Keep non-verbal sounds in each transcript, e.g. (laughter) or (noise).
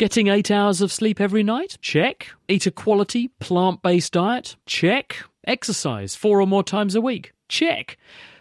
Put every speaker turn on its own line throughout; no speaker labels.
Getting eight hours of sleep every night? Check. Eat a quality, plant based diet? Check. Exercise four or more times a week? Check.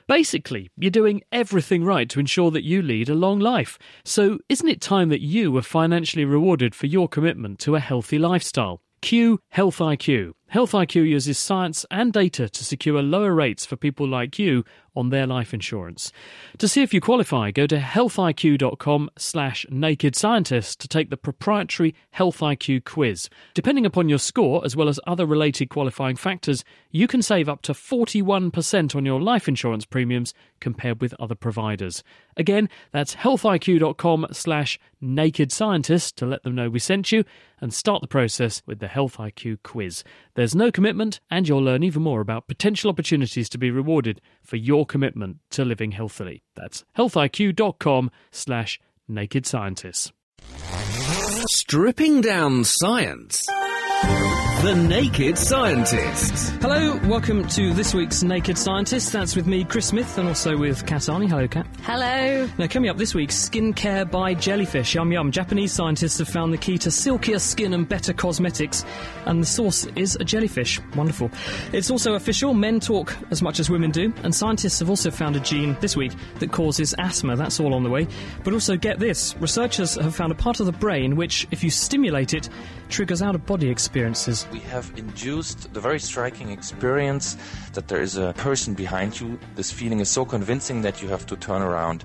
Basically, you're doing everything right to ensure that you lead a long life. So, isn't it time that you were financially rewarded for your commitment to a healthy lifestyle? Q Health IQ. Health IQ uses science and data to secure lower rates for people like you on their life insurance. To see if you qualify, go to healthiq.com slash naked scientist to take the proprietary Health IQ quiz. Depending upon your score, as well as other related qualifying factors, you can save up to 41% on your life insurance premiums compared with other providers. Again, that's healthiq.com slash naked scientist to let them know we sent you and start the process with the Health IQ quiz. There's no commitment, and you'll learn even more about potential opportunities to be rewarded for your commitment to living healthily. That's healthiq.com slash naked scientists.
Stripping down science. The Naked Scientists.
Hello, welcome to this week's Naked Scientist. That's with me, Chris Smith, and also with Kat Arney. Hello, Kat.
Hello.
Now, coming up this week, skincare by jellyfish. Yum yum. Japanese scientists have found the key to silkier skin and better cosmetics, and the source is a jellyfish. Wonderful. It's also official. Men talk as much as women do, and scientists have also found a gene this week that causes asthma. That's all on the way. But also, get this researchers have found a part of the brain which, if you stimulate it, triggers out of body experiences.
We have induced the very striking experience that there is a person behind you. This feeling is so convincing that you have to turn around.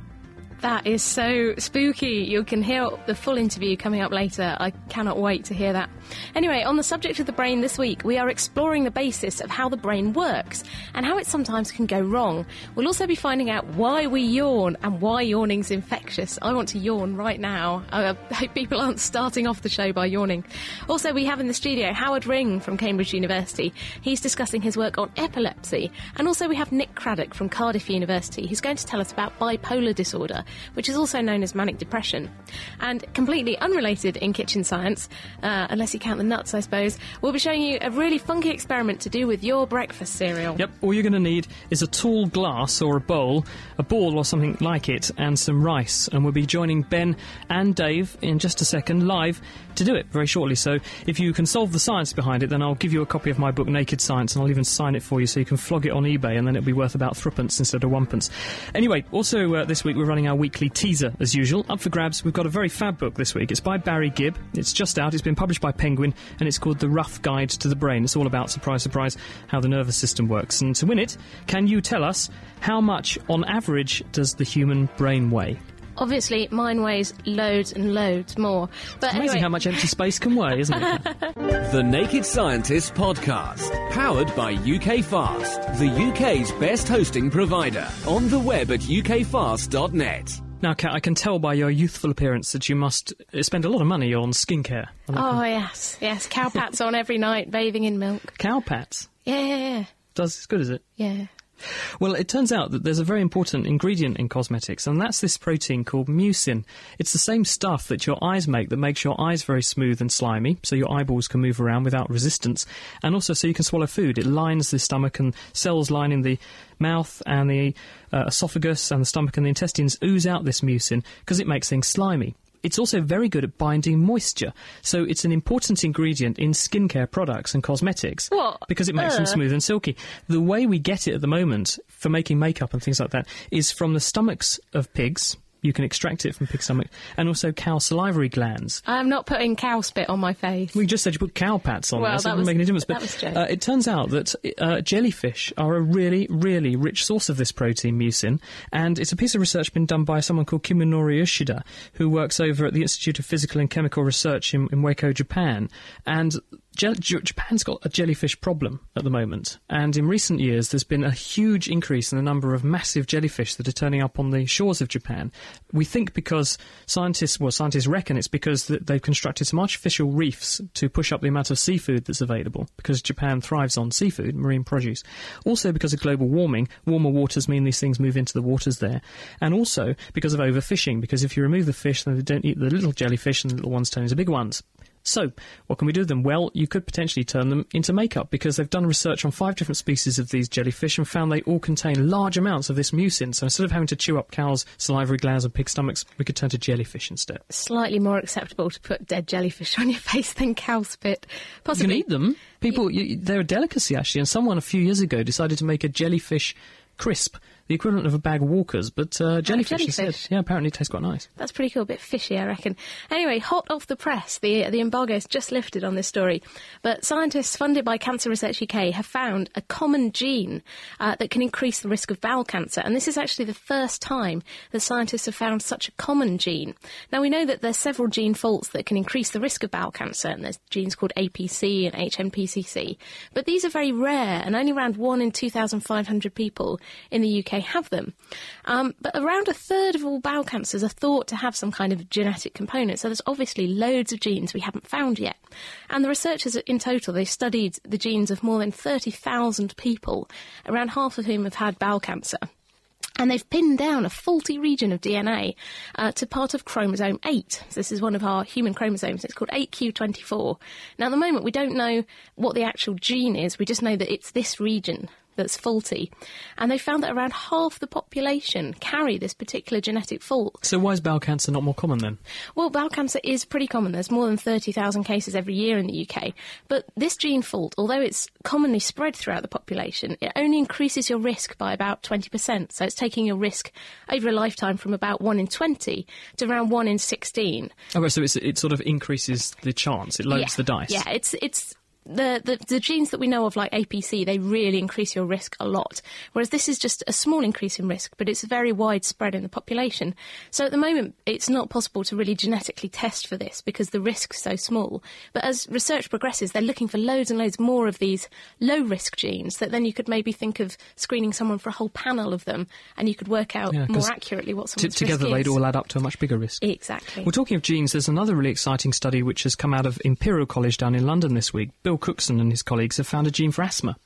That is so spooky. You can hear the full interview coming up later. I cannot wait to hear that. Anyway, on the subject of the brain this week, we are exploring the basis of how the brain works and how it sometimes can go wrong. We'll also be finding out why we yawn and why yawning's infectious. I want to yawn right now. I hope people aren't starting off the show by yawning. Also, we have in the studio Howard Ring from Cambridge University. He's discussing his work on epilepsy. And also, we have Nick Craddock from Cardiff University, who's going to tell us about bipolar disorder which is also known as manic depression. And completely unrelated in kitchen science, uh, unless you count the nuts, I suppose, we'll be showing you a really funky experiment to do with your breakfast cereal.
Yep, all you're going to need is a tall glass or a bowl, a ball or something like it, and some rice. And we'll be joining Ben and Dave in just a second live to do it very shortly. So if you can solve the science behind it, then I'll give you a copy of my book, Naked Science, and I'll even sign it for you so you can flog it on eBay, and then it'll be worth about threepence instead of onepence. Anyway, also uh, this week we're running our weekly teaser as usual. Up for grabs, we've got a very fab book this week. It's by Barry Gibb. It's just out. It's been published by Penguin, and it's called The Rough Guide to the Brain. It's all about, surprise, surprise, how the nervous system works. And to win it, can you tell us how much, on average, does the human brain weigh?
Obviously, mine weighs loads and loads more. But
It's amazing
anyway,
how much empty space can weigh, isn't it? (laughs)
The Naked Scientists Podcast. Powered by UK Fast, the UK's best hosting provider. On the web at ukfast.net.
now, Kat, I can tell by your youthful appearance that you must uh, spend a lot of money on skincare. On
Oh yes, yes. Cowpats on every night, bathing in milk.
Cowpats?
Yeah, yeah, yeah.
Does as good as it?
yeah.
Well, it turns out that there's a very important ingredient in cosmetics, and that's this protein called mucin. It's the same stuff that your eyes make that makes your eyes very smooth and slimy, so your eyeballs can move around without resistance, and also so you can swallow food. It lines the stomach, and cells lining the mouth and the uh, esophagus and the stomach and the intestines ooze out this mucin because it makes things slimy. It's also very good at binding moisture, so it's an important ingredient in skincare products and cosmetics.
What?
Because it makes them
Uh.
smooth and silky. The way we get it at the moment for making makeup and things like that is from the stomachs of pigs. You can extract it from pig stomach, and also cow salivary glands.
I'm not putting cow spit on my face.
We just said you put cow pats on
Well,
there, so
that
it doesn't make any difference. But
was a joke.
uh, it turns out that uh, jellyfish are a really, really rich source of this protein, mucin, and it's a piece of research been done by someone called Kiminori Ushida, who works over at the Institute of Physical and Chemical Research in, in Wako, Japan. And Japan's got a jellyfish problem at the moment, and in recent years there's been a huge increase in the number of massive jellyfish that are turning up on the shores of Japan. We think because scientists, well, scientists reckon it's because they've constructed some artificial reefs to push up the amount of seafood that's available, because Japan thrives on seafood, marine produce. Also because of global warming, warmer waters mean these things move into the waters there, and also because of overfishing, because if you remove the fish, then they don't eat the little jellyfish, and the little ones turn into big ones. So, what can we do with them? Well, you could potentially turn them into makeup because they've done research on five different species of these jellyfish and found they all contain large amounts of this mucin. So instead of having to chew up cows' salivary glands and pig stomachs, we could turn to jellyfish instead.
Slightly more acceptable to put dead jellyfish (laughs) on your face than cow spit. Possibly.
You can eat them. People, you, they're a delicacy actually, and someone a few years ago decided to make a jellyfish crisp, the equivalent of a bag of Walkers, but uh, jellyfish, instead.
jellyfish.
Yeah, apparently it tastes quite nice.
That's pretty cool. A bit fishy, I reckon. Anyway, hot off the press, the the embargo's just lifted on this story. But scientists funded by Cancer Research UK have found a common gene uh, that can increase the risk of bowel cancer, and this is actually the first time that scientists have found such a common gene. Now we know that there's several gene faults that can increase the risk of bowel cancer, and there's genes called APC and HNPCC, but these are very rare, and only around one in 2,500 people in the UK have them. Um, but around a third of all bowel cancers are thought to have some kind of genetic component. So there's obviously loads of genes we haven't found yet. And the researchers in total, they studied the genes of more than 30,000 people, around half of whom have had bowel cancer. And they've pinned down a faulty region of DNA uh, to part of chromosome 8. So this is one of our human chromosomes. It's called 8q24. Now, at the moment, we don't know what the actual gene is. We just know that it's this region that's faulty. And they found that around half the population carry this particular genetic fault.
So why is bowel cancer not more common then?
Well, bowel cancer is pretty common. There's more than 30,000 cases every year in the UK. But this gene fault, although it's commonly spread throughout the population, it only increases your risk by about 20%. So it's taking your risk over a lifetime from about 1 in 20 to around 1 in 16.
Oh, right, so it's, it sort of increases the chance, it loads
yeah.
the dice.
Yeah, it's it's the, the the genes that we know of, like APC, they really increase your risk a lot. Whereas this is just a small increase in risk, but it's very widespread in the population. So at the moment, it's not possible to really genetically test for this because the risk's so small. But as research progresses, they're looking for loads and loads more of these low risk genes that then you could maybe think of screening someone for a whole panel of them, and you could work out
Yeah,
more accurately what
T-
someone's
together
risk
they'd all add up to a much bigger risk.
Exactly.
We're talking of genes, there's another really exciting study which has come out of Imperial College down in London this week. Bill Cookson and his colleagues have found a gene for asthma.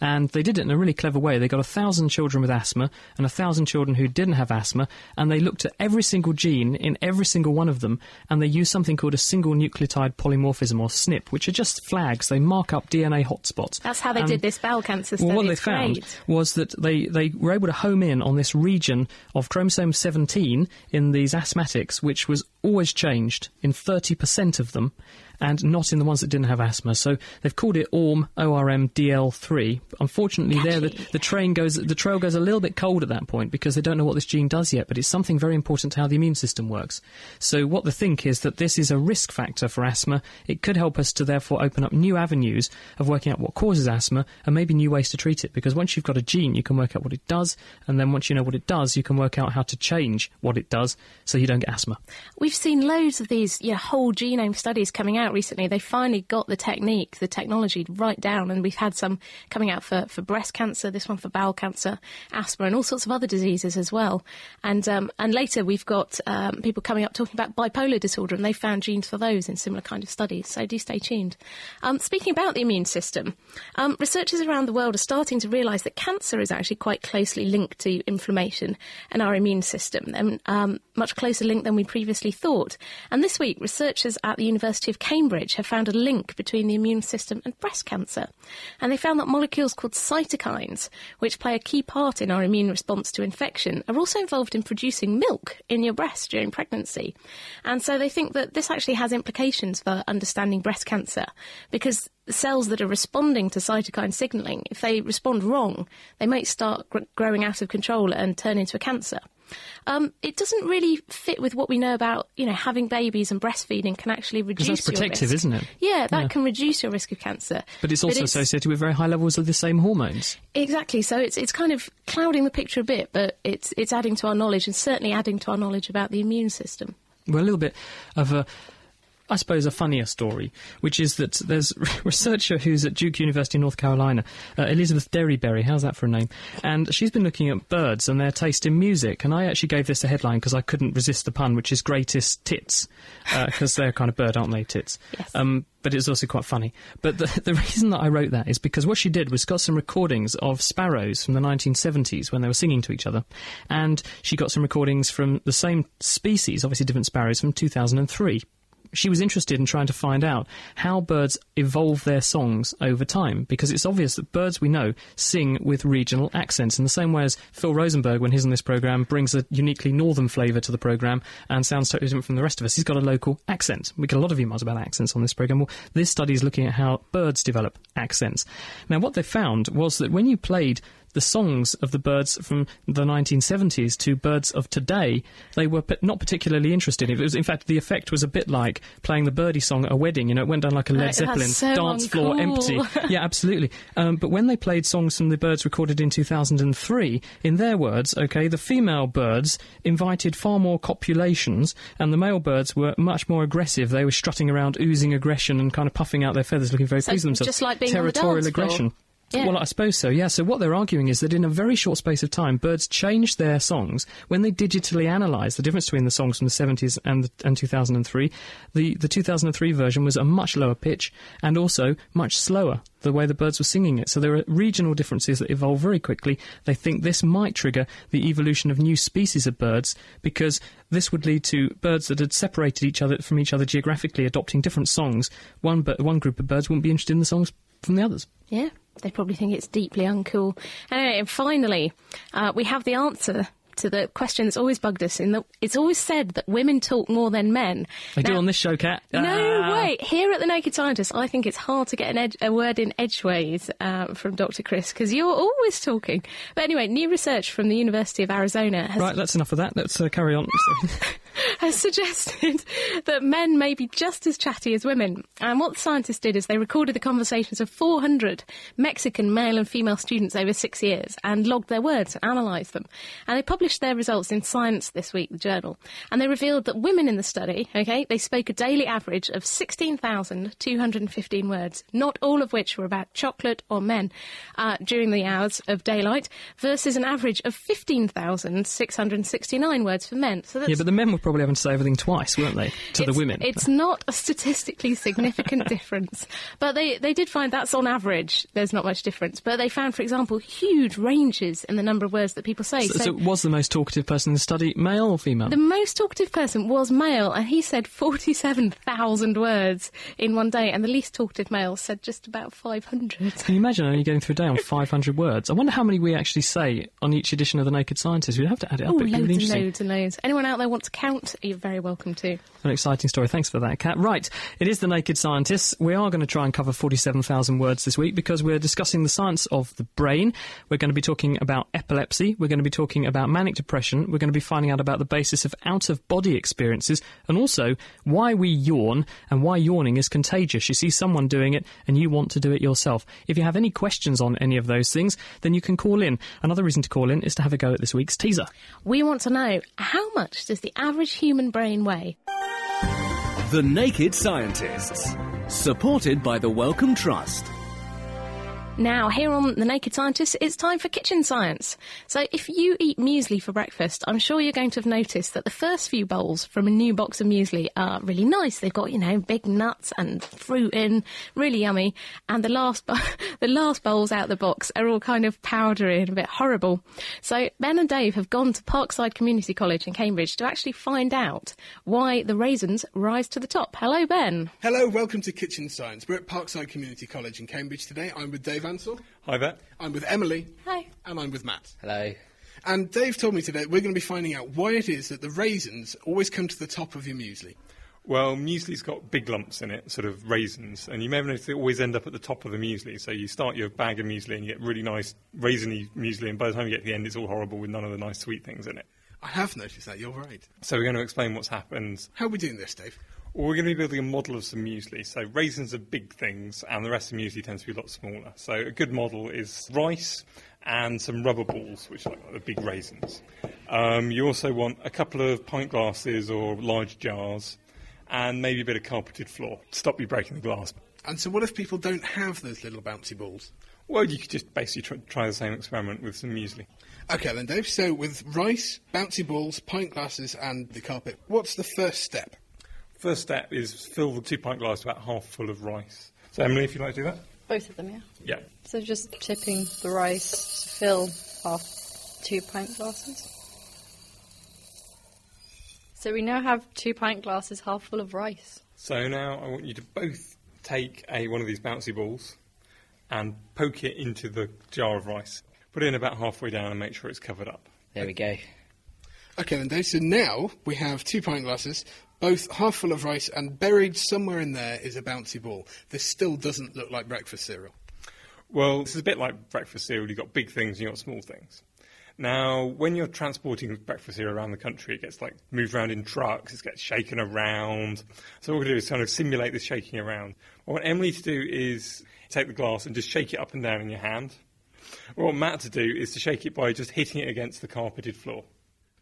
And they did it in a really clever way. They got a thousand children with asthma and a thousand children who didn't have asthma, and they looked at every single gene in every single one of them, and they used something called a single nucleotide polymorphism, or SNP, which are just flags. They mark up DNA hotspots.
That's how they
And-
did this bowel cancer study.
well, what they found
great.
was that they, they were able to home in on this region of chromosome 17 in these asthmatics, which was always changed in 30% of them and not in the ones that didn't have asthma. So they've called it ORM ORM DL3. Unfortunately, there the, the train goes the trail goes a little bit cold at that point because they don't know what this gene does yet, but it's something very important to how the immune system works. So what they think is that this is a risk factor for asthma. It could help us to therefore open up new avenues of working out what causes asthma and maybe new ways to treat it. Because once you've got a gene, you can work out what it does, and then once you know what it does, you can work out how to change what it does so you don't get asthma.
We've seen loads of these you know, whole genome studies coming out recently. They finally got the technique, the technology right down, and we've had some coming out for, for breast cancer, this one for bowel cancer, asthma, and all sorts of other diseases as well. And um, and later we've got um, people coming up talking about bipolar disorder, and they found genes for those in similar kind of studies. So do stay tuned. Um, speaking about the immune system, um, researchers around the world are starting to realise that cancer is actually quite closely linked to inflammation and our immune system, and um, much closer link than we previously thought. And this week, researchers at the University of Cambridge have found a link between the immune system and breast cancer. And they found that molecules called cytokines, which play a key part in our immune response to infection, are also involved in producing milk in your breast during pregnancy. And so they think that this actually has implications for understanding breast cancer because cells that are responding to cytokine signaling, if they respond wrong, they might start gr- growing out of control and turn into a cancer. Um, it doesn't really fit with what we know about, you know, having babies and breastfeeding can actually reduce
that's
your
protective,
risk.
isn't it?
Yeah, that
Yeah.
can reduce your risk of cancer.
But it's also associated with very high levels of the same hormones.
Exactly. So it's it's kind of clouding the picture a bit, but it's it's adding to our knowledge and certainly adding to our knowledge about the immune system.
Well, a little bit of a I suppose, a funnier story, which is that there's a (laughs) researcher who's at Duke University in North Carolina, uh, Elizabeth Derryberry, how's that for a name? And she's been looking at birds and their taste in music. And I actually gave this a headline because I couldn't resist the pun, which is greatest tits, because uh, they're kind of bird, aren't they, tits?
Yes.
Um, but it's also quite funny. But the, (laughs) the reason that I wrote that is because what she did was got some recordings of sparrows from the 1970s when they were singing to each other, and she got some recordings from the same species, obviously different sparrows, from 2003 she was interested in trying to find out how birds evolve their songs over time because it's obvious that birds we know sing with regional accents in the same way as Phil Rosenberg, when he's on this program, brings a uniquely northern flavour to the program and sounds totally different from the rest of us. He's got a local accent. We get a lot of emails about accents on this program. Well, this study is looking at how birds develop accents. Now, what they found was that when you played the songs of the birds from the 1970s to birds of today, they were not particularly interested. It was, in fact, the effect was a bit like playing the birdie song at a wedding. You know, it went down like a Led
Right,
Zeppelin
so
dance floor, empty. (laughs) yeah, absolutely. Um, but when they played songs from the birds recorded in 2003, in their words, okay, the female birds invited far more copulations, and the male birds were much more aggressive. They were strutting around, oozing aggression, and kind of puffing out their feathers, looking very
So
pleased with themselves.
just like being
territorial
aggression. floor. Yeah.
Well, I suppose so, yeah. So what they're arguing is that in a very short space of time, birds changed their songs. When they digitally analysed the difference between the songs from the 70s and, and 2003, the, the 2003 version was a much lower pitch and also much slower, the way the birds were singing it. So there are regional differences that evolve very quickly. They think this might trigger the evolution of new species of birds because this would lead to birds that had separated each other from each other geographically adopting different songs. One, one group of birds wouldn't be interested in the songs from the others.
Yeah, they probably think it's deeply uncool. Anyway, and finally, uh, we have the answer to the question that's always bugged us. In that it's always said that women talk more than men.
They do on this show, Kat.
No
Ah.
way! Here at the Naked Scientist, I think it's hard to get an ed- a word in edgeways uh, from Dr. Chris because you're always talking. But anyway, new research from the University of Arizona has
Right, that's enough of that. Let's uh, carry on. (laughs) (laughs)
has suggested (laughs) that men may be just as chatty as women. And what the scientists did is they recorded the conversations of 400 Mexican male and female students over six years and logged their words and analysed them. And they published their results in Science this week, the journal. And they revealed that women in the study, okay, they spoke a daily average of 16,215 words, not all of which were about chocolate or men uh, during the hours of daylight, versus an average of 15,669 words for men. So that's
yeah, but the men were probably having to say everything twice, weren't they? To the women.
It's not a statistically significant (laughs) difference, but they, they did find that's on average. There's not much difference, but they found, for example, huge ranges in the number of words that people say.
so, so was the most talkative person in the study male or female?
the most talkative person was male, and he said 47,000 words in one day, and the least talkative male said just about 500.
Can you imagine only getting through a day on 500 words? I wonder how many we actually say on each edition of The Naked Scientist. We'd have to add it up.
Oh, loads
really
and loads and loads. Anyone out there want to count? You're very welcome to.
An exciting story. Thanks for that, Kat. Right, it is The Naked Scientists. We are going to try and cover 47,000 words this week because we're discussing the science of the brain. We're going to be talking about epilepsy. We're going to be talking about manic depression. We're going to be finding out about the basis of out of body experiences and also why we yawn and why yawning is contagious. You see someone doing it and you want to do it yourself. If you have any questions on any of those things, then you can call in. Another reason to call in is to have a go at this week's teaser.
We want to know how much does the average human brain weigh?
The Naked Scientists. Supported by the Wellcome Trust.
Now, here on The Naked Scientist, it's time for kitchen science. So, if you eat muesli for breakfast, I'm sure you're going to have noticed that the first few bowls from a new box of muesli are really nice. They've got, you know, big nuts and fruit in, really yummy. And the last, (laughs) the last bowls out the box are all kind of powdery and a bit horrible. So, Ben and Dave have gone to Parkside Community College in Cambridge to actually find out why the raisins rise to the top. Hello, Ben.
Hello, welcome to Kitchen Science. We're at Parkside Community College in Cambridge today. I'm with Dave Ansell.
Hi there.
I'm with Emily.
Hi.
And I'm with Matt.
Hello.
And Dave told me today we're going to be finding out why it is that the raisins always come to the top of your muesli.
Well, muesli's got big lumps in it, sort of raisins, and you may have noticed they always end up at the top of the muesli. So you start your bag of muesli and you get really nice raisiny muesli, and by the time you get to the end, it's all horrible with none of the nice sweet things in it.
I have noticed that, you're right.
So we're going to explain what's happened.
How are we doing this, Dave?
Well, we're going to be building a model of some muesli. So raisins are big things, and the rest of muesli tends to be a lot smaller. So a good model is rice and some rubber balls, which are like the big raisins. Um, you also want a couple of pint glasses or large jars, and maybe a bit of carpeted floor. Stop you breaking the glass.
And so, what if people don't have those little bouncy balls?
Well, you could just basically try, try the same experiment with some muesli.
Okay, then, Dave. So, with rice, bouncy balls, pint glasses, and the carpet, what's the first step?
First step is fill the two pint glass about half full of rice. So, Emily, if you'd like to do that?
Both of them, yeah.
Yeah.
So just tipping the rice to fill half two pint glasses. So we now have two pint glasses half full of rice.
So now I want you to both take a one of these bouncy balls and poke it into the jar of rice. Put it in about halfway down and make sure it's covered up.
There we go.
Okay, then, Dave. So now we have two pint glasses, both half full of rice, and buried somewhere in there is a bouncy ball. This still doesn't look like breakfast cereal.
Well, this is a bit like breakfast cereal. You've got big things and you've got small things. Now, when you're transporting breakfast cereal around the country, it gets like moved around in trucks, it gets shaken around. So what we're going to do is kind of simulate this shaking around. What I want Emily to do is take the glass and just shake it up and down in your hand. What Matt to do is to shake it by just hitting it against the carpeted floor.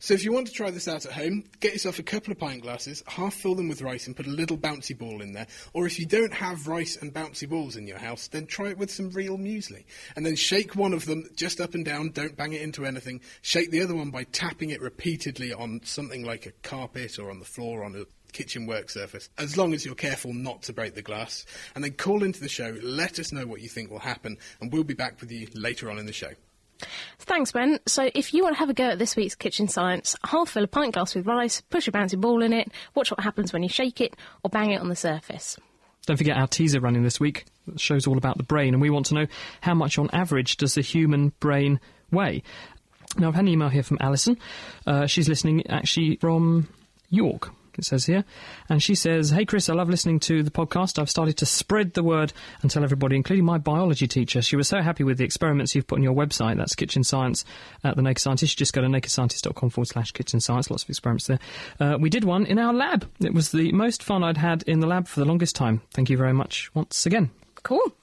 So if you want to try this out at home, get yourself a couple of pint glasses, half fill them with rice and put a little bouncy ball in there. Or if you don't have rice and bouncy balls in your house, then try it with some real muesli. And then shake one of them just up and down, don't bang it into anything. Shake the other one by tapping it repeatedly on something like a carpet or on the floor on a kitchen work surface, as long as you're careful not to break the glass. And then call into the show, let us know what you think will happen, and we'll be back with you later on in the show.
Thanks, Ben. So, if you want to have a go at this week's kitchen science, half fill a pint glass with rice, push a bouncy ball in it, watch what happens when you shake it, or bang it on the surface.
Don't forget our teaser running this week. The show's all about the brain, and we want to know how much on average does the human brain weigh. Now, I've had an email here from Alison. Uh, she's listening actually from York. It says here, and she says, "Hey Chris, I love listening to the podcast. I've started to spread the word and tell everybody, including my biology teacher. She was so happy with the experiments you've put on your website. That's Kitchen Science at the Naked Scientist. You Just go to nakedscientist.com forward slash kitchen science. Lots of experiments there. Uh, we did one in our lab. It was the most fun I'd had in the lab for the longest time. Thank you very much once again.
Cool.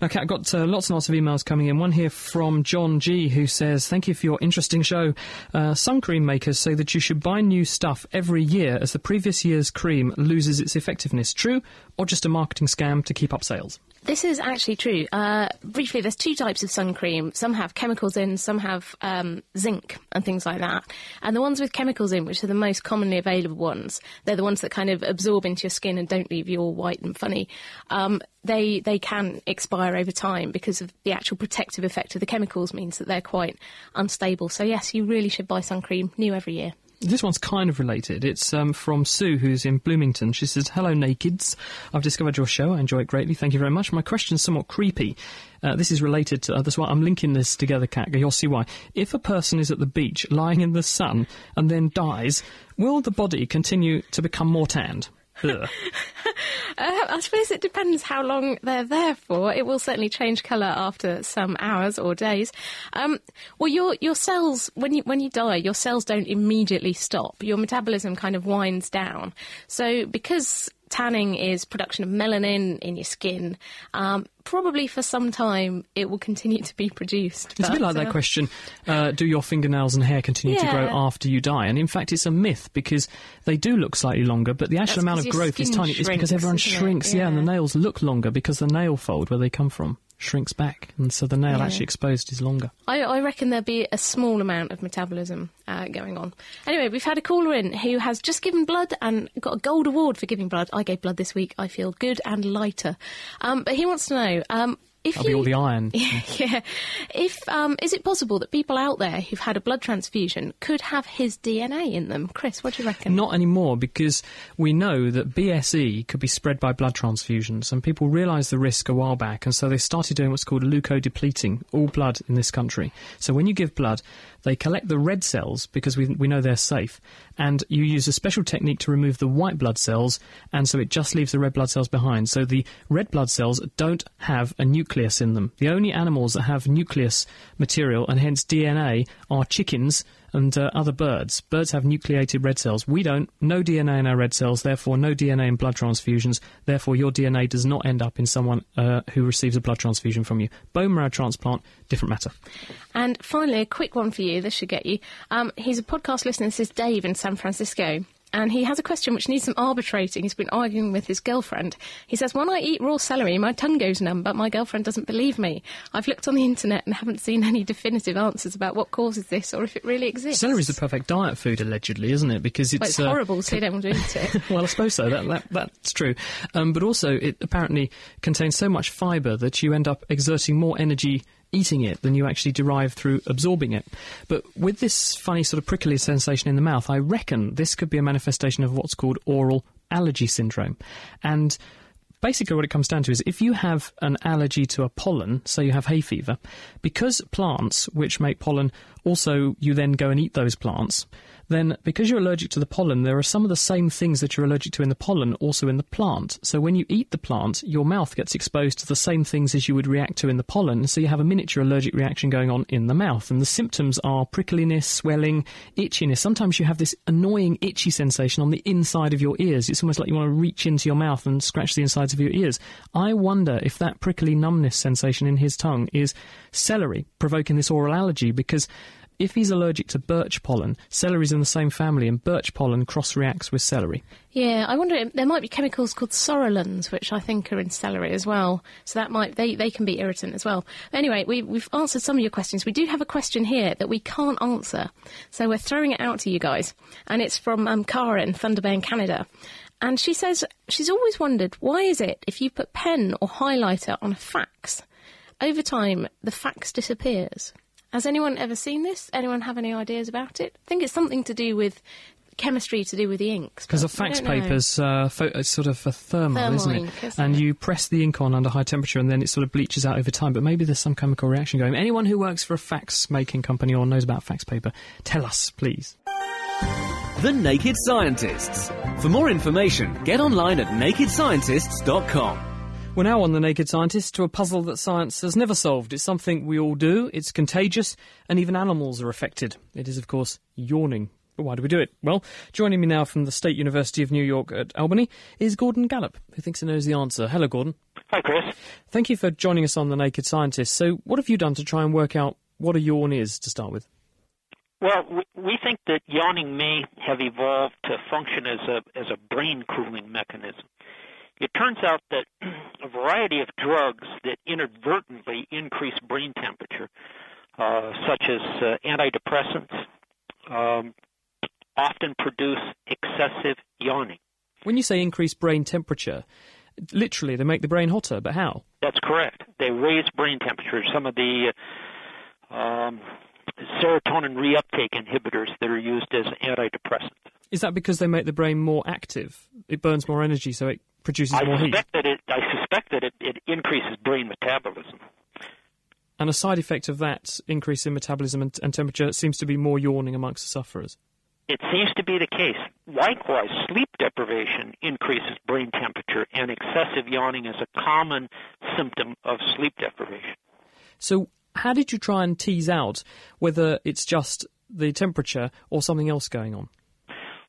Now, Kat, I've got uh, lots and lots of emails coming in. One here from John G, who says, Thank you for your interesting show. Uh, sun cream makers say that you should buy new stuff every year as the previous year's cream loses its effectiveness. True, or just a marketing scam to keep up sales?
This is actually true. Uh, briefly, there's two types of sun cream. Some have chemicals in, some have um, zinc and things like that. And the ones with chemicals in, which are the most commonly available ones, they're the ones that kind of absorb into your skin and don't leave you all white and funny. Um, they they can expire over time because of the actual protective effect of the chemicals means that they're quite unstable. So yes, you really should buy sun cream new every year.
This one's kind of related. It's um, from Sue, who's in Bloomington. She says, Hello, Nakeds. I've discovered your show. I enjoy it greatly. Thank you very much. My question's somewhat creepy. Uh, this is related to, that's why I'm linking this together, Kat. You'll see why. If a person is at the beach, lying in the sun, and then dies, will the body continue to become more tanned? (laughs)
Uh, I suppose it depends how long they're there for. It will certainly change colour after some hours or days. Um, well, your your cells when you when you die, your cells don't immediately stop. Your metabolism kind of winds down. So because tanning is production of melanin in your skin. Um, probably for some time it will continue to be produced.
It's a bit like that
uh,
question uh, do your fingernails and hair continue to grow after you die? And in fact, it's a myth because they do look slightly longer, but the actual
That's
amount of growth is tiny. It's because everyone
it?
shrinks, yeah. and the nails look longer because the nail fold where they come from shrinks back. And so the nail
Yeah.
actually exposed is longer.
I, I reckon there'll be a small amount of metabolism uh, going on. Anyway, we've had a caller in who has just given blood and got a gold award for giving blood. I gave blood this week. I feel good and lighter. Um, but he wants to know um, if
That'll be
you,
all the iron. (laughs)
yeah. If um, is it possible that people out there who've had a blood transfusion could have his DNA in them? Chris, what do you reckon?
Not anymore because we know that BSE could be spread by blood transfusions, and people realised the risk a while back, and so they started doing what's called leukodepleting all blood in this country. So when you give blood, they collect the red cells because we, we know they're safe, and you use a special technique to remove the white blood cells, and so it just leaves the red blood cells behind. So the red blood cells don't have a nucleus in them. The only animals that have nucleus material and hence DNA are chickens and uh, other birds. Birds have nucleated red cells. We don't. No DNA in our red cells, therefore no DNA in blood transfusions. Therefore, your DNA does not end up in someone uh, who receives a blood transfusion from you. Bone marrow transplant, different matter.
And finally, a quick one for you. This should get you. Um, he's a podcast listener. This is Dave in San Francisco. And he has a question which needs some arbitrating. He's been arguing with his girlfriend. He says, When I eat raw celery, my tongue goes numb, but my girlfriend doesn't believe me. I've looked on the internet and haven't seen any definitive answers about what causes this or if it really exists.
Celery is the perfect diet food, allegedly, isn't it? Because it's,
Well, it's
uh,
horrible, so you don't want to eat it. (laughs)
well, I suppose so. That, that that's true. Um, but also, it apparently contains so much fibre that you end up exerting more energy eating it than you actually derive through absorbing it. But with this funny sort of prickly sensation in the mouth, I reckon this could be a manifestation of what's called oral allergy syndrome. And basically what it comes down to is if you have an allergy to a pollen, so you have hay fever, because plants which make pollen also you then go and eat those plants, then because you're allergic to the pollen, there are some of the same things that you're allergic to in the pollen also in the plant. So when you eat the plant, your mouth gets exposed to the same things as you would react to in the pollen, so you have a miniature allergic reaction going on in the mouth. And the symptoms are prickliness, swelling, itchiness. Sometimes you have this annoying itchy sensation on the inside of your ears. It's almost like you want to reach into your mouth and scratch the insides of your ears. I wonder if that prickly numbness sensation in his tongue is celery provoking this oral allergy because if he's allergic to birch pollen, celery's in the same family, and birch pollen cross reacts with celery.
Yeah, I wonder there might be chemicals called psoralens, which I think are in celery as well. So that might they, they can be irritant as well. Anyway, we, we've answered some of your questions. We do have a question here that we can't answer, so we're throwing it out to you guys, and it's from um, in Thunder Bay in Canada. And she says she's always wondered why is it if you put pen or highlighter on a fax, over time the fax disappears. Has anyone ever seen this? Anyone have any ideas about it? I think it's something to do with chemistry to do with the inks.
Because a fax
don't know.
paper's uh, pho- it's sort of a thermal,
Thermal
isn't it?
ink, isn't
and
it?
you press the ink on under high temperature, and then it sort of bleaches out over time. But maybe there's some chemical reaction going. Anyone who works for a fax making company or knows about fax paper, tell us, please.
The Naked Scientists. For more information, get online at nakedscientists.com.
We're now on The Naked Scientist to a puzzle that science has never solved. It's something we all do, it's contagious, and even animals are affected. It is, of course, yawning. But why do we do it? Well, joining me now from the State University of New York at Albany is Gordon Gallup, who thinks he knows the answer. Hello, Gordon.
Hi, Chris.
Thank you for joining us on The Naked Scientist. So, what have you done to try and work out what a yawn is to start with?
Well, we, we think that yawning may have evolved to function as a as a brain cooling mechanism. It turns out that (clears throat) a variety of drugs that inadvertently increase brain temperature, uh, such as uh, antidepressants, um, often produce excessive yawning.
When you say increase brain temperature, literally they make the brain hotter, but how?
That's correct. They raise brain temperature. Some of the uh, um, serotonin reuptake inhibitors that are used as antidepressants.
Is that because they make the brain more active? It burns more energy, so it produces
I
more heat.
suspect that it. I suspect that it, it increases brain metabolism.
And a side effect of that increase in metabolism and, and temperature seems to be more yawning amongst the sufferers.
It seems to be the case. Likewise, sleep deprivation increases brain temperature, and excessive yawning is a common symptom of sleep deprivation.
So, how did you try and tease out whether it's just the temperature or something else going on?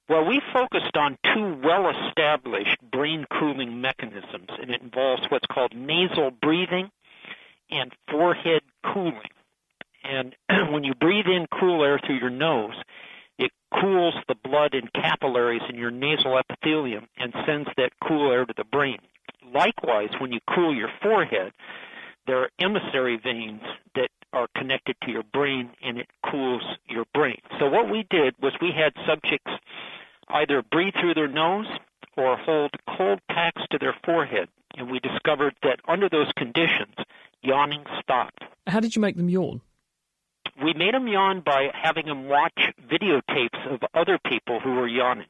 Well, we focused on two well established brain cooling mechanisms, and it involves what's called nasal breathing and forehead cooling. And (clears throat) when you breathe in cool air through your nose, it cools the blood and capillaries in your nasal epithelium and sends that cool air to the brain. Likewise, when you cool your forehead, there are emissary veins that are connected to your brain and it cools your brain. So what we did was we had subjects either breathe through their nose or hold cold packs to their forehead and we discovered that under those conditions yawning stopped.
How did you make them yawn?
We made them yawn by having them watch videotapes of other people who were yawning.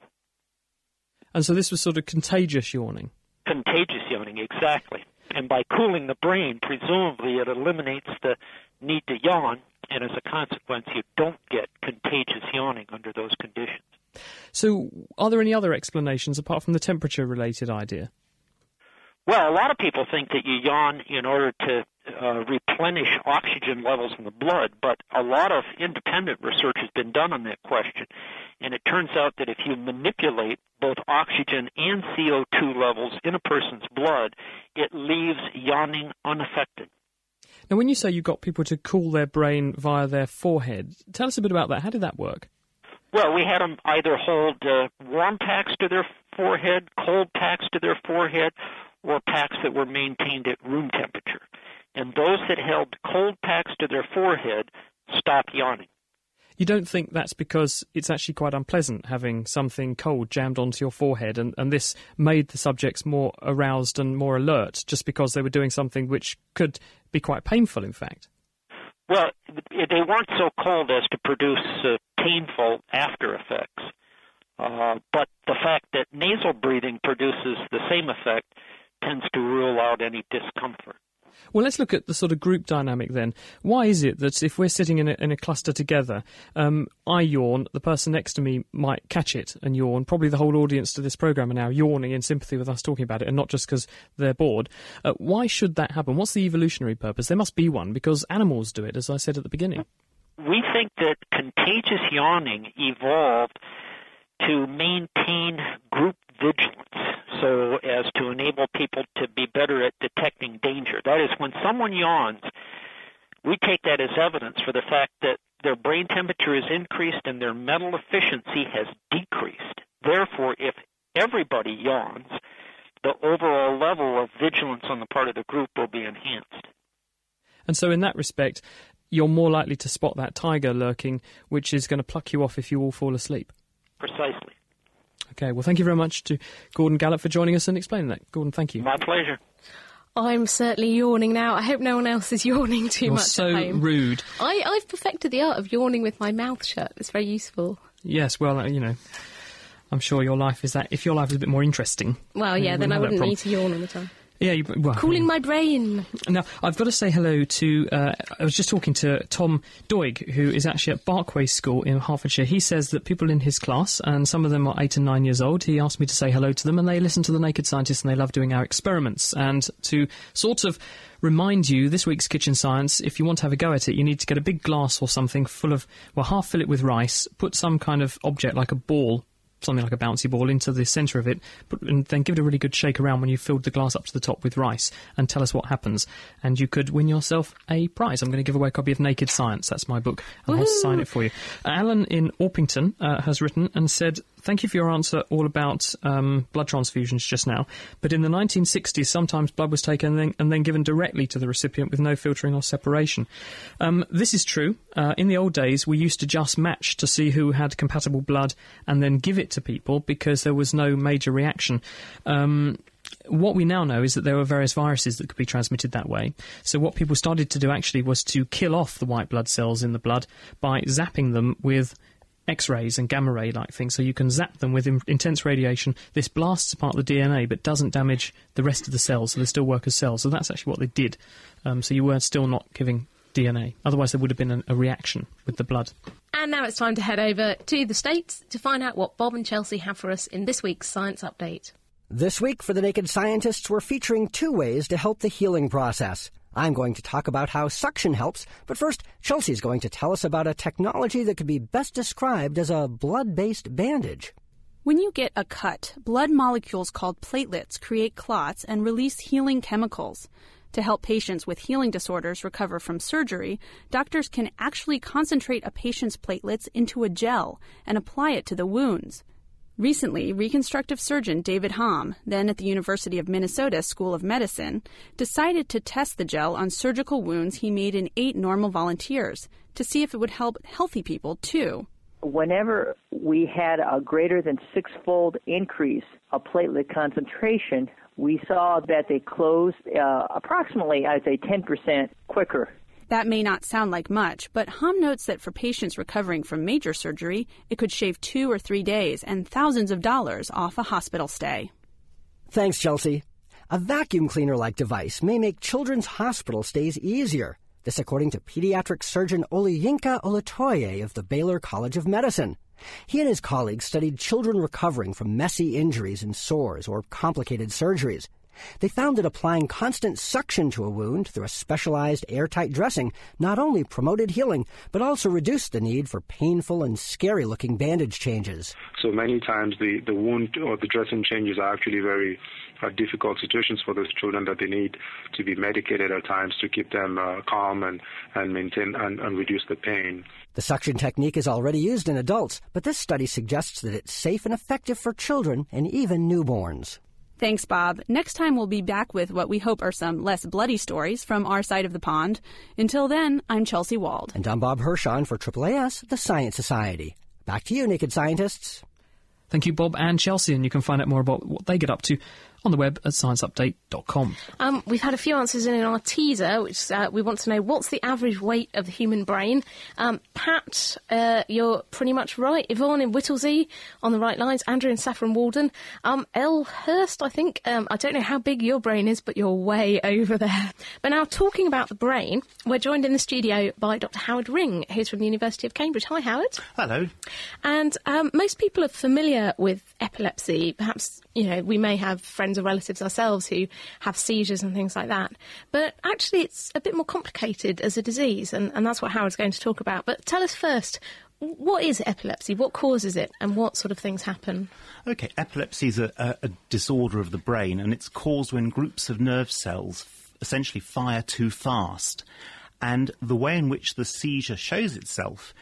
And so this was sort of contagious yawning.
Contagious yawning, exactly. And by cooling the brain, presumably it eliminates the need to yawn, and as a consequence, you don't get contagious yawning under those conditions.
So, are there any other explanations apart from the temperature related idea?
Well, a lot of people think that you yawn in order to uh, replenish oxygen levels in the blood, but a lot of independent research has been done on that question. And it turns out that if you manipulate both oxygen and CO2 levels in a person's blood, it leaves yawning unaffected.
Now, when you say you got people to cool their brain via their forehead, tell us a bit about that. How did that work?
Well, we had them either hold uh, warm packs to their forehead, cold packs to their forehead, or packs that were maintained at room temperature. And those that held cold packs to their forehead stopped yawning.
You don't think that's because it's actually quite unpleasant having something cold jammed onto your forehead, and, and this made the subjects more aroused and more alert just because they were doing something which could be quite painful, in fact?
Well, they weren't so cold as to produce uh, painful after effects. Uh, but the fact that nasal breathing produces the same effect tends to rule out any discomfort.
Well, let's look at the sort of group dynamic then. Why is it that if we're sitting in a, in a cluster together, um, I yawn, the person next to me might catch it and yawn? Probably the whole audience to this program are now yawning in sympathy with us talking about it, and not just because they're bored. Uh, why should that happen? What's the evolutionary purpose? There must be one because animals do it, as I said at the beginning.
We think that contagious yawning evolved to maintain group vigilance so as to enable people to be better at detecting danger. That is, when someone yawns, we take that as evidence for the fact that their brain temperature is increased and their mental efficiency has decreased. Therefore, if everybody yawns, the overall level of vigilance on the part of the group will be enhanced.
And so, in that respect, you're more likely to spot that tiger lurking, which is going to pluck you off if you all fall asleep.
Precisely.
Okay, well, thank you very much to Gordon Gallup for joining us and explaining that. Gordon, thank you.
My pleasure.
I'm certainly yawning now. I hope no one else is (laughs) yawning too
You're
much.
so
at home.
rude.
I, I've perfected the art of yawning with my mouth shut. It's very useful.
Yes, well, uh, you know, I'm sure your life is that. If your life is a bit more interesting.
Well, yeah, then I
wouldn't have
wouldn't
that
need to yawn all the time.
Yeah, you, well,
Cooling my brain.
Now, I've got to say hello to. Uh, I was just talking to Tom Doig, who is actually at Barkway School in Hertfordshire. He says that people in his class, and some of them are eight and nine years old, he asked me to say hello to them, and they listen to The Naked Scientists, and they love doing our experiments. And to sort of remind you, this week's Kitchen Science, if you want to have a go at it, you need to get a big glass or something full of, well, half fill it with rice, put some kind of object like a ball something like a bouncy ball into the centre of it, put, and then give it a really good shake around when you've filled the glass up to the top with rice, and tell us what happens. And you could win yourself a prize. I'm going to give away a copy of Naked Science. That's my book, and I'll sign it for you. Alan in Orpington uh, has written and said, Thank you for your answer all about um, blood transfusions just now. But in the 1960s, sometimes blood was taken and then, and then given directly to the recipient with no filtering or separation. Um, this is true. Uh, in the old days, we used to just match to see who had compatible blood and then give it to people because there was no major reaction. Um, what we now know is that there were various viruses that could be transmitted that way. So what people started to do actually was to kill off the white blood cells in the blood by zapping them with X-rays and gamma ray like things. So you can zap them with in- intense radiation. This blasts apart the DNA but doesn't damage the rest of the cells, so they still work as cells. So that's actually what they did. Um, so you were still not giving DNA. Otherwise, there would have been a, a reaction with the blood.
And now it's time to head over to the States to find out what Bob and Chelsea have for us in this week's Science Update.
This week for The Naked Scientists, we're featuring two ways to help the healing process. I'm going to talk about how suction helps, but first, Chelsea's going to tell us about a technology that could be best described as a blood based bandage.
When you get a cut, blood molecules called platelets create clots and release healing chemicals. To help patients with healing disorders recover from surgery, doctors can actually concentrate a patient's platelets into a gel and apply it to the wounds. Recently, reconstructive surgeon David Hom, then at the University of Minnesota School of Medicine, decided to test the gel on surgical wounds he made in eight normal volunteers to see if it would help healthy people too.
Whenever we had a greater than six fold increase of platelet concentration, we saw that they closed uh, approximately, I'd say, 10% quicker
that may not sound like much, but Hom notes that for patients recovering from major surgery, it could shave two or three days and thousands of dollars off a hospital stay.
Thanks, Chelsea. A vacuum cleaner like device may make children's hospital stays easier. This according to pediatric surgeon Oluyinka Olutoye of the Baylor College of Medicine. He and his colleagues studied children recovering from messy injuries and sores or complicated surgeries. They found that applying constant suction to a wound through a specialized airtight dressing not only promoted healing, but also reduced the need for painful and scary looking bandage changes.
So many times the, the wound or the dressing changes are actually very uh, difficult situations for those children that they need to be medicated at times to keep them uh, calm and, and maintain and, and reduce the pain.
The suction technique is already used in adults, but this study suggests that it's safe and effective for children and even newborns.
Thanks, Bob. Next time we'll be back with what we hope are some less bloody stories from our side of the pond. Until then, I'm Chelsea Wald.
And I'm Bob Hirshon for AAAS, the Science Society. Back to you, Naked Scientists.
Thank you, Bob and Chelsea, and you can find out more about what they get up to on the web at scienceupdate.com.
Um, we've had a few answers in, in our teaser, which uh, we want to know what's the average weight of the human brain. Um, Pat, uh, you're pretty much right. Yvonne in Whittlesey on the right lines. Andrew in Saffron Walden. Um, Elhurst, I think. Um, I don't know how big your brain is, but you're way (laughs) over there. But now, talking about the brain, we're joined in the studio by Dr. Howard Ring, who's from the University of Cambridge. Hi, Howard.
Hello.
And um, most people are familiar with epilepsy. Perhaps, you know, we may have friends or relatives ourselves who have seizures and things like that. But actually, it's a bit more complicated as a disease, and, and that's what Howard's going to talk about. But tell us first, what is epilepsy? What causes it? And what sort of things happen?
Okay, epilepsy is a, a, a disorder of the brain, and it's caused when groups of nerve cells f- essentially fire too fast. And the way in which the seizure shows itself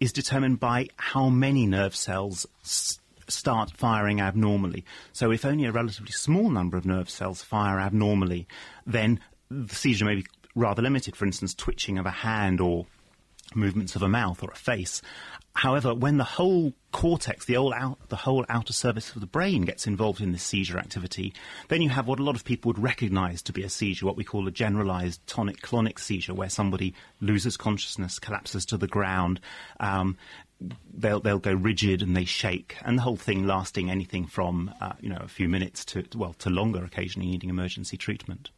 is determined by how many nerve cells s- start firing abnormally. So if only a relatively small number of nerve cells fire abnormally, then the seizure may be rather limited, for instance, twitching of a hand or movements of a mouth or a face. However, when the whole cortex, the whole, out, the whole outer surface of the brain gets involved in this seizure activity, then you have what a lot of people would recognize to be a seizure, what we call a generalized tonic-clonic seizure, where somebody loses consciousness, collapses to the ground, um, they'll they'll go rigid and they shake, and the whole thing lasting anything from uh, you know a few minutes to well to longer, occasionally needing emergency treatment.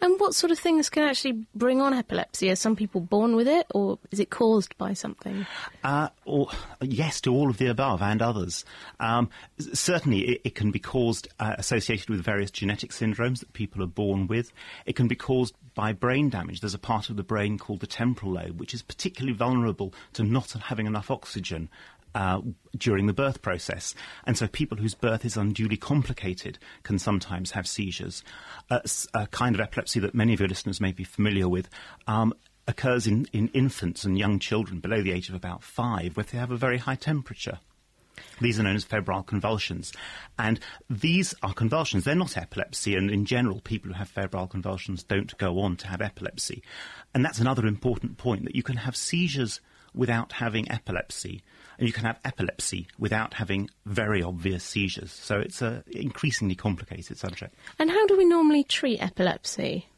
And what sort of things can actually bring on epilepsy? Are some people born with it, or is it caused by something?
Uh, or, yes, to all of the above and others. Um, certainly, it, it, can be caused uh, associated with various genetic syndromes that people are born with. It can be caused by brain damage. There's a part of the brain called the temporal lobe, which is particularly vulnerable to not having enough oxygen uh, during the birth process. And so people whose birth is unduly complicated can sometimes have seizures. Uh, a kind of epilepsy that many of your listeners may be familiar with um, occurs in, in infants and young children below the age of about five, where they have a very high temperature. These are known as febrile convulsions. And these are convulsions. They're not epilepsy. And in general, people who have febrile convulsions don't go on to have epilepsy. And that's another important point that you can have seizures without having epilepsy and you can have epilepsy without having very obvious seizures. So it's an increasingly complicated subject.
And how do we normally treat epilepsy?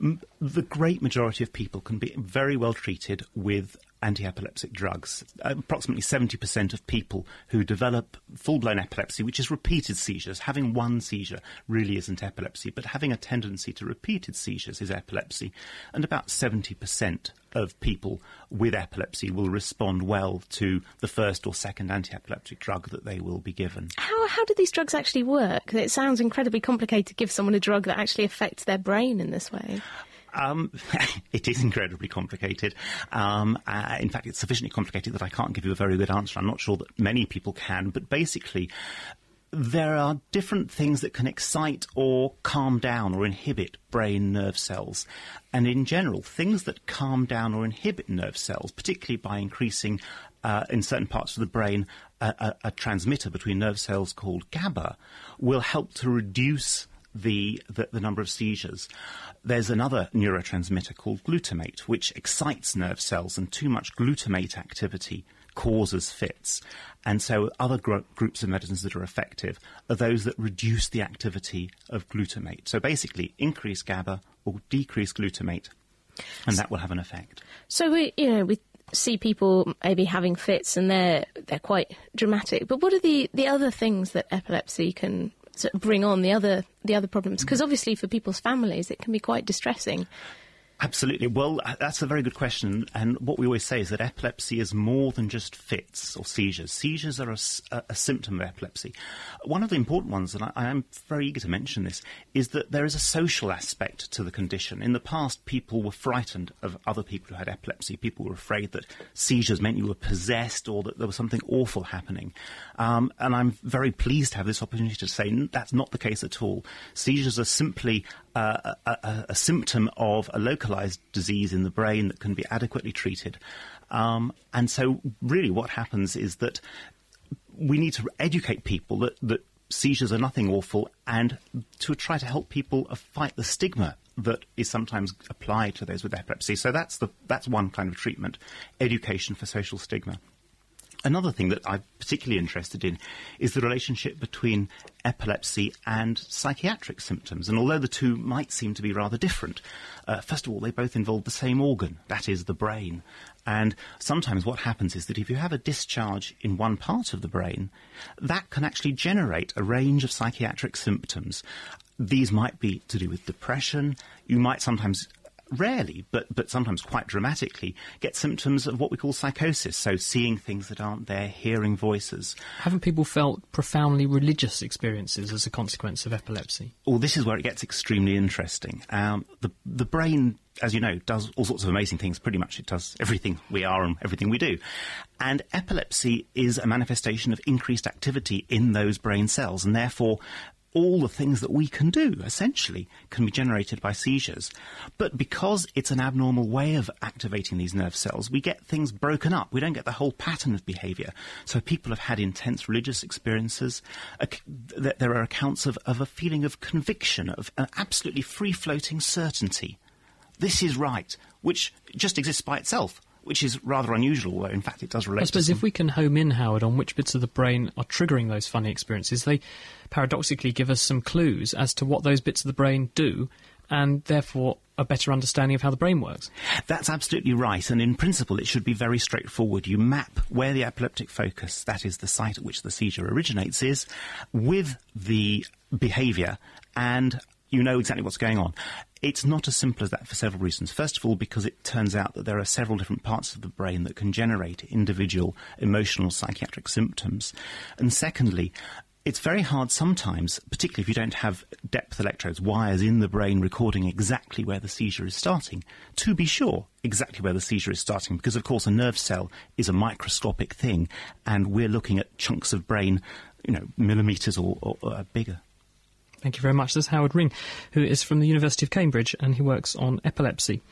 Mm, the great majority of people can be very well treated with anti-epileptic drugs. Approximately 70% of people who develop full-blown epilepsy, which is repeated seizures, having one seizure really isn't epilepsy, but having a tendency to repeated seizures is epilepsy. And about 70% of people with epilepsy will respond well to the first or second anti-epileptic drug that they will be given.
How, how do these drugs actually work? It sounds incredibly complicated to give someone a drug that actually affects their brain in this way.
Um, (laughs) it is incredibly complicated. Um, uh, in fact, it's sufficiently complicated that I can't give you a very good answer. I'm not sure that many people can, but basically, there are different things that can excite or calm down or inhibit brain nerve cells. And in general, things that calm down or inhibit nerve cells, particularly by increasing uh, in certain parts of the brain a, a, a transmitter between nerve cells called GABA, will help to reduce the, the, the, number of seizures. There's another neurotransmitter called glutamate, which excites nerve cells, and too much glutamate activity causes fits. And so, other gro- groups of medicines that are effective are those that reduce the activity of glutamate. So, basically, increase GABA or decrease glutamate, and that will have an effect.
So, we, you know, we see people maybe having fits and they're they're quite dramatic. But what are the, the other things that epilepsy can sort of bring on the other the other problems? Because obviously for people's families it can be quite distressing.
Absolutely. Well, uh, that's a very good question. And what we always say is that epilepsy is more than just fits or seizures. Seizures are a, a symptom of epilepsy. One of the important ones, and I, I, am very eager to mention this, is that there is a social aspect to the condition. In the past, people were frightened of other people who had epilepsy. People were afraid that seizures meant you were possessed or that there was something awful happening. Um, and I'm very pleased to have this opportunity to say that's not the case at all. Seizures are simply a, a, a, symptom of a localized disease in the brain that can be adequately treated. Um, and so, really, what happens is that we need to educate people that, that seizures are nothing awful and to try to help people fight the stigma that is sometimes applied to those with epilepsy. So that's the that's one kind of treatment, education for social stigma. Another thing that I'm particularly interested in is the relationship between epilepsy and psychiatric symptoms. And although the two might seem to be rather different, uh, first of all, they both involve the same organ, that is, the brain. And sometimes what happens is that if you have a discharge in one part of the brain, that can actually generate a range of psychiatric symptoms. These might be to do with depression. You might sometimes rarely, but, but sometimes quite dramatically, get symptoms of what we call psychosis. So seeing things that aren't there, hearing voices.
Haven't people felt profoundly religious experiences as a consequence of epilepsy?
Well, this is where it gets extremely interesting. Um, the, the brain as you know, does all sorts of amazing things. Pretty much it does everything we are and everything we do. And epilepsy is a manifestation of increased activity in those brain cells, and therefore all the things that we can do, essentially, can be generated by seizures. But because it's an abnormal way of activating these nerve cells, we get things broken up. We don't get the whole pattern of behavior. So people have had intense religious experiences. There are accounts of, of a feeling of conviction, of an absolutely free floating certainty. This is right, which just exists by itself which is rather unusual, where in fact it does relate. I
suppose if we can home in, Howard, on which bits of the brain are triggering those funny experiences, they paradoxically give us some clues as to what those bits of the brain do, and therefore a better understanding of how the brain works.
That's absolutely right, and in principle it should be very straightforward. You map where the epileptic focus, that is the site at which the seizure originates, is, with the behaviour, and you know exactly what's going on. It's not as simple as that for several reasons. First of all, because it turns out that there are several different parts of the brain that can generate individual emotional psychiatric symptoms. And secondly, it's very hard sometimes, particularly if you don't have depth electrodes, wires in the brain recording exactly where the seizure is starting, to be sure exactly where the seizure is starting, because of course a nerve cell is a microscopic thing, and we're looking at chunks of brain, you know, millimeters or, or, or bigger.
Thank you very much. This is Howard Ring, who is from the University of Cambridge and he works on epilepsy.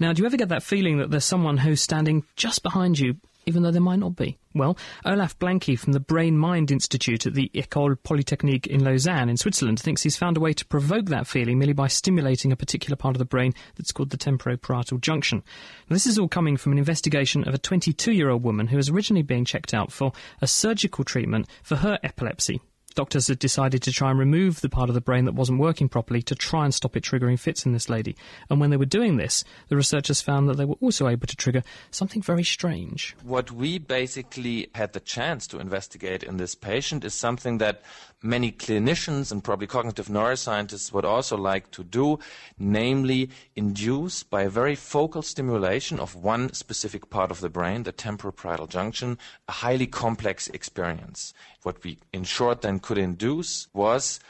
Now, do you ever get that feeling that there's someone who's standing just behind you, even though there might not be? Well, Olaf Blanke from the Brain Mind Institute at the École Polytechnique in Lausanne in Switzerland thinks he's found a way to provoke that feeling merely by stimulating a particular part of the brain that's called the temporoparietal junction. Now, this is all coming from an investigation of a 22 year old woman who was originally being checked out for a surgical treatment for her epilepsy doctors had decided to try and remove the part of the brain that wasn't working properly to try and stop it triggering fits in this lady. And when they were doing this, the researchers found that they were also able to trigger something very strange.
What we basically had the chance to investigate in this patient is something that many clinicians and probably cognitive neuroscientists would also like to do, namely induce by a very focal stimulation of one specific part of the brain, the temporoparietal junction, a highly complex experience. What we, in short, then could induce was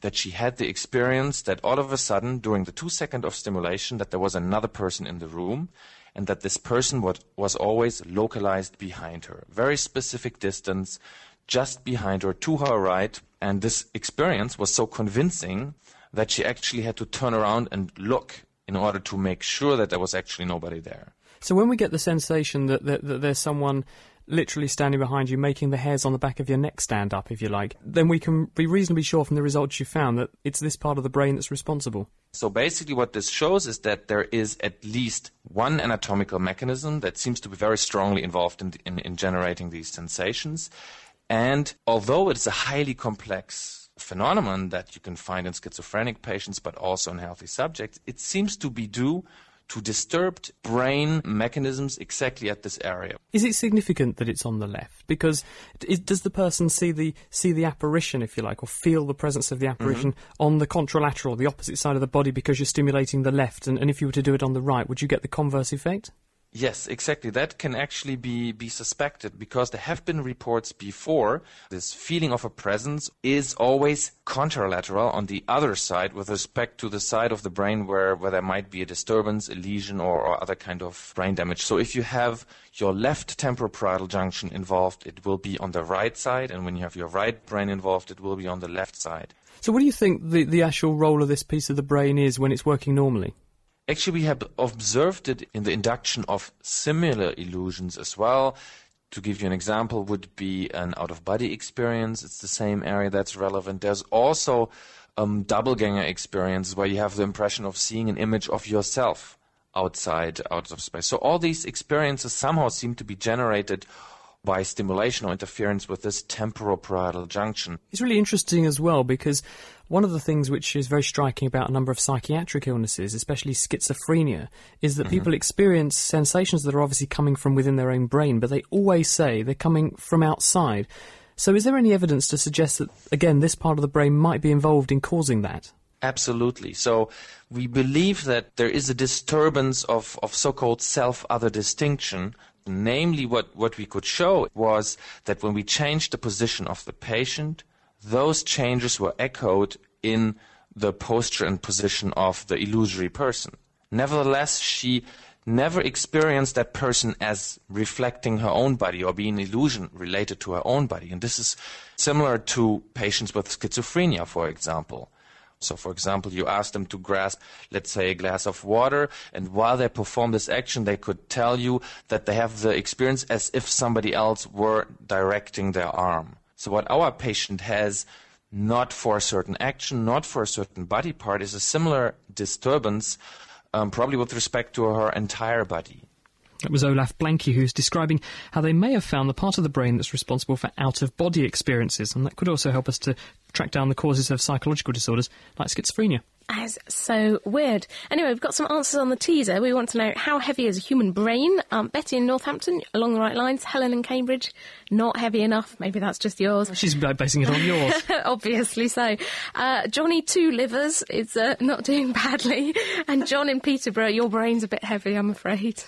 that she had the experience that all of a sudden, during the two second of stimulation, that there was another person in the room and that this person was always localized behind her. Very specific distance, just behind her, to her right, and this experience was so convincing that she actually had to turn around and look in order to make sure that there was actually nobody there.
So when we get the sensation that, that, that there's someone literally standing behind you, making the hairs on the back of your neck stand up, if you like, then we can be reasonably sure from the results you found that it's this part of the brain that's responsible.
So basically, what this shows is that there is at least one anatomical mechanism that seems to be very strongly involved in, in, in generating these sensations. And although it's a highly complex phenomenon that you can find in schizophrenic patients, but also in healthy subjects, it seems to be due to disturbed brain mechanisms exactly at this area.
Is it significant that it's on the left? Because it, does the person see the see the apparition, if you like, or feel the presence of the apparition mm-hmm. on the contralateral, the opposite side of the body, because you're stimulating the left? And, and if you were to do it on the right, would you get the converse effect?
Yes, exactly. That can actually be, be suspected because there have been reports before. This feeling of a presence is always contralateral on the other side with respect to the side of the brain where, where there might be a disturbance, a lesion, or, or other kind of brain damage. So if you have your left temporoparietal junction involved, it will be on the right side, and when you have your right brain involved, it will be on the left side.
So what do you think the, the actual role of this piece of the brain is when it's working normally?
Actually, we have observed it in the induction of similar illusions as well. To give you an example, would be an out of body experience. It's the same area that's relevant. There's also um, doppelganger experiences where you have the impression of seeing an image of yourself outside, out of space. So all these experiences somehow seem to be generated by stimulation or interference with this temporoparietal junction.
It's really interesting as well because one of the things which is very striking about a number of psychiatric illnesses, especially schizophrenia, is that mm-hmm. people experience sensations that are obviously coming from within their own brain, but they always say they're coming from outside. So, is there any evidence to suggest that, again, this part of the brain might be involved in causing that?
Absolutely. So we believe that there is a disturbance of, of so-called self-other distinction Namely, what, what we could show was that when we changed the position of the patient, those changes were echoed in the posture and position of the illusory person. Nevertheless, she never experienced that person as reflecting her own body or being an illusion related to her own body. And this is similar to patients with schizophrenia, for example. So, for example, you ask them to grasp, let's say, a glass of water, and while they perform this action, they could tell you that they have the experience as if somebody else were directing their arm. So, what our patient has, not for a certain action, not for a certain body part, is a similar disturbance, um, probably with respect to her entire body.
It was Olaf Blanke who's describing how they may have found the part of the brain that's responsible for out of body experiences, and that could also help us to track down the causes of psychological disorders like schizophrenia.
That's so weird. Anyway, we've got some answers on the teaser. We want to know how heavy is a human brain? Um, Betty in Northampton, along the right lines. Helen in Cambridge, not heavy enough. Maybe that's just yours.
She's basing it on yours. (laughs)
Obviously so. Uh, Johnny Two Livers is uh, not doing badly. (laughs) And John in Peterborough, your brain's a bit heavy, I'm afraid.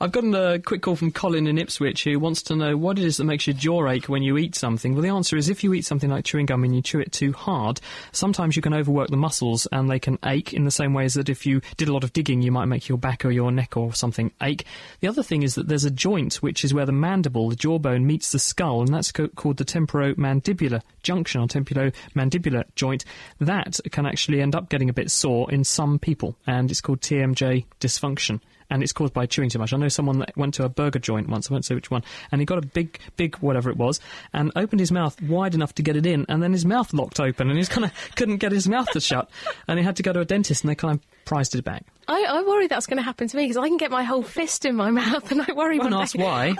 I've gotten a quick call from Colin in Ipswich who wants to know what it is that makes your jaw ache when you eat something. Well, the answer is if you eat something like chewing gum and you chew it too hard, sometimes you can overwork the muscles and they can ache in the same way as that if you did a lot of digging, you might make your back or your neck or something ache. The other thing is that there's a joint which is where the mandible, the jawbone, meets the skull, and that's co- called the temporomandibular junction or temporomandibular joint. That can actually end up getting a bit sore in some people, and it's called TMJ dysfunction and it's caused by chewing too much. I know someone that went to a burger joint once, I won't say which one, and he got a big, big whatever it was, and opened his mouth wide enough to get it in, and then his mouth locked open, and he kind of (laughs) couldn't get his mouth to shut, and he had to go to a dentist, and they kind of prized it back.
I, I worry that's going to happen to me because I can get my whole fist in my (laughs) mouth, and I worry.
Don't ask why.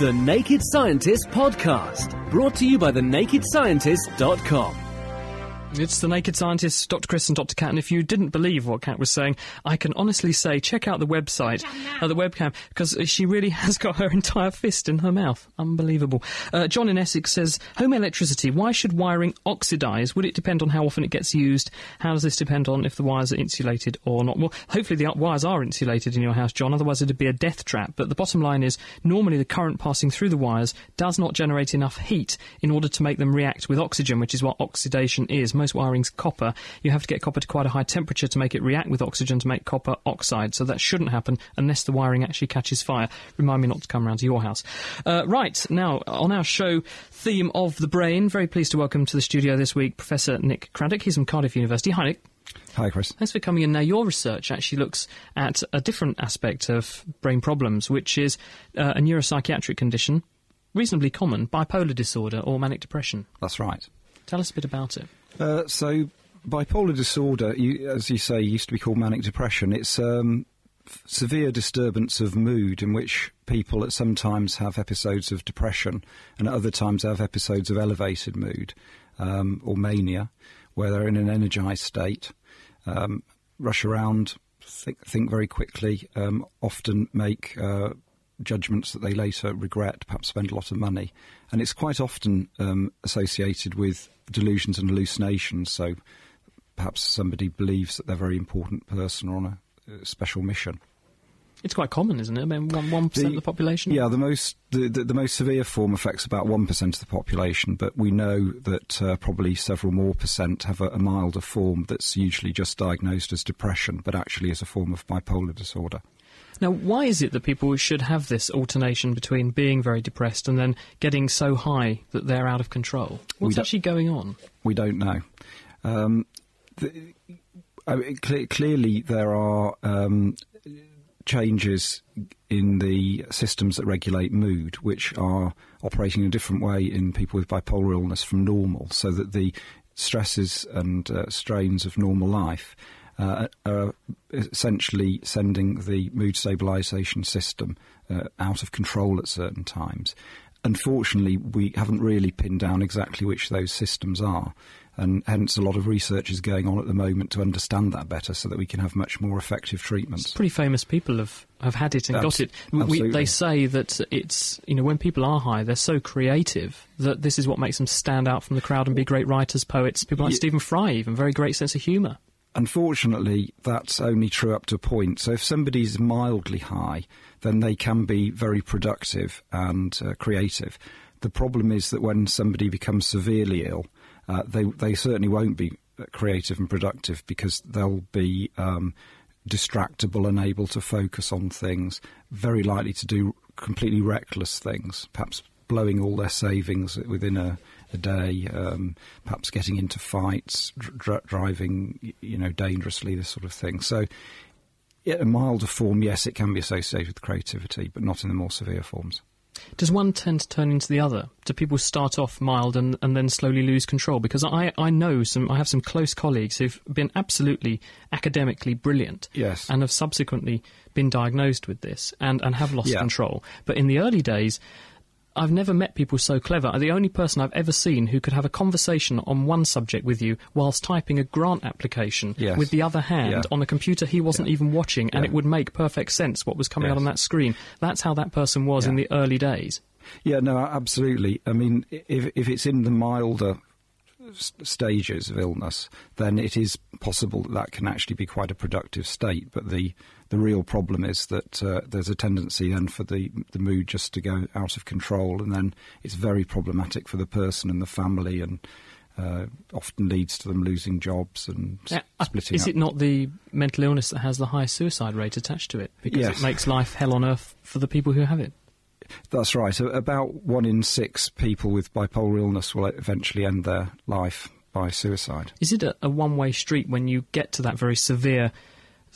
The Naked Scientist Podcast, brought to you by thenakedscientist.com.
It's the Naked Scientists, Dr. Chris and Dr. Kat, and if you didn't believe what Kat was saying, I can honestly say check out the website, uh, the webcam, because she really (laughs) has got her entire fist in her mouth. Unbelievable. Uh, John in Essex says, home electricity, why should wiring oxidise? Would it depend on how often it gets used? How does this depend on if the wires are insulated or not? Well, hopefully the wires are insulated in your house, John, otherwise it'd be a death trap. But the bottom line is, normally the current passing through the wires does not generate enough heat in order to make them react with oxygen, which is what oxidation is. Most wiring's copper, you have to get copper to quite a high temperature to make it react with oxygen to make copper oxide. So that shouldn't happen unless the wiring actually catches fire. Remind me not to come around to your house. Uh, right, now, on our show theme of the brain, very pleased to welcome to the studio this week Professor Nick Craddock. He's from Cardiff University. Hi, Nick.
Hi, Chris.
Thanks for coming in. Now, your research actually looks at a different aspect of brain problems, which is uh, a neuropsychiatric condition, reasonably common, bipolar disorder or manic depression.
That's right.
Tell us a bit about it.
Uh, so, bipolar disorder, you, as you say, used to be called manic depression. It's um, severe disturbance of mood in which people at sometimes have episodes of depression and at other times have episodes of elevated mood um, or mania, where they're in an energized state, um, rush around think, think very quickly, um, often make uh, judgments that they later regret, perhaps spend a lot of money. And it's quite often um, associated with delusions and hallucinations. So perhaps somebody believes that they're a very important person or on a, special mission.
It's quite common, isn't it? I mean, one one percent of the population.
Yeah, the most the, the, the, most severe form affects about one percent of the population, but we know that uh, probably several more percent have a, a, milder form that's usually just diagnosed as depression, but actually is a form of bipolar disorder.
Now, why is it that people should have this alternation between being very depressed and then getting so high that they're out of control? What's actually going on?
We don't know. Um, the, I mean, cl- clearly, there are um, changes in the systems that regulate mood, which are operating in a different way in people with bipolar illness from normal, so that the stresses and uh, strains of normal life uh, are essentially sending the mood stabilisation system uh, out of control at certain times. Unfortunately, we haven't really pinned down exactly which those systems are and hence a lot of research is going on at the moment to understand that better so that we can have much more effective treatments.
Pretty famous people have, have had it and Abs- got it. We, they say that it's, you know, when people are high, they're so creative that this is what makes them stand out from the crowd and be great writers, poets, people like yeah. Stephen Fry, even, very great sense of humour.
Unfortunately, that's only true up to a point. So if somebody's mildly high, then they can be very productive and uh, creative. The problem is that when somebody becomes severely ill, uh, they they certainly won't be creative and productive because they'll be um, distractible, and unable to focus on things, very likely to do completely reckless things, perhaps blowing all their savings within a, a day, um, perhaps getting into fights, dr- driving, you know, dangerously, this sort of thing. So, in a milder form, yes, it can be associated with creativity, but not in the more severe forms.
Does one tend to turn into the other? Do people start off mild and, and then slowly lose control? Because I, I know some, I have some close colleagues who've been absolutely academically brilliant.
Yes.
And have subsequently been diagnosed with this and, and have lost
yeah.
control. But in the early days, I've never met people so clever. Are the only person I've ever seen who could have a conversation on one subject with you whilst typing a grant application
yes.
with the other hand
yeah.
on a computer he wasn't
yeah.
even watching, and
yeah.
it would make perfect sense what was coming
yes.
out on that screen. That's how that person was in the early days.
Yeah, no, absolutely. I mean, if if it's in the milder stages of illness, then it is possible that that can actually be quite a productive state. But the the real problem is that uh, there's a tendency then for the the mood just to go out of control, and then it's very problematic for the person and the family, and uh, often leads to them losing jobs and
yeah,
splitting.
Is
up.
it not the mental illness that has the highest suicide rate attached to it because
yes.
it makes life hell on earth for the people who have it?
That's right. About one in six people with bipolar illness will eventually end their life by suicide.
Is it a, a one-way street when you get to that very severe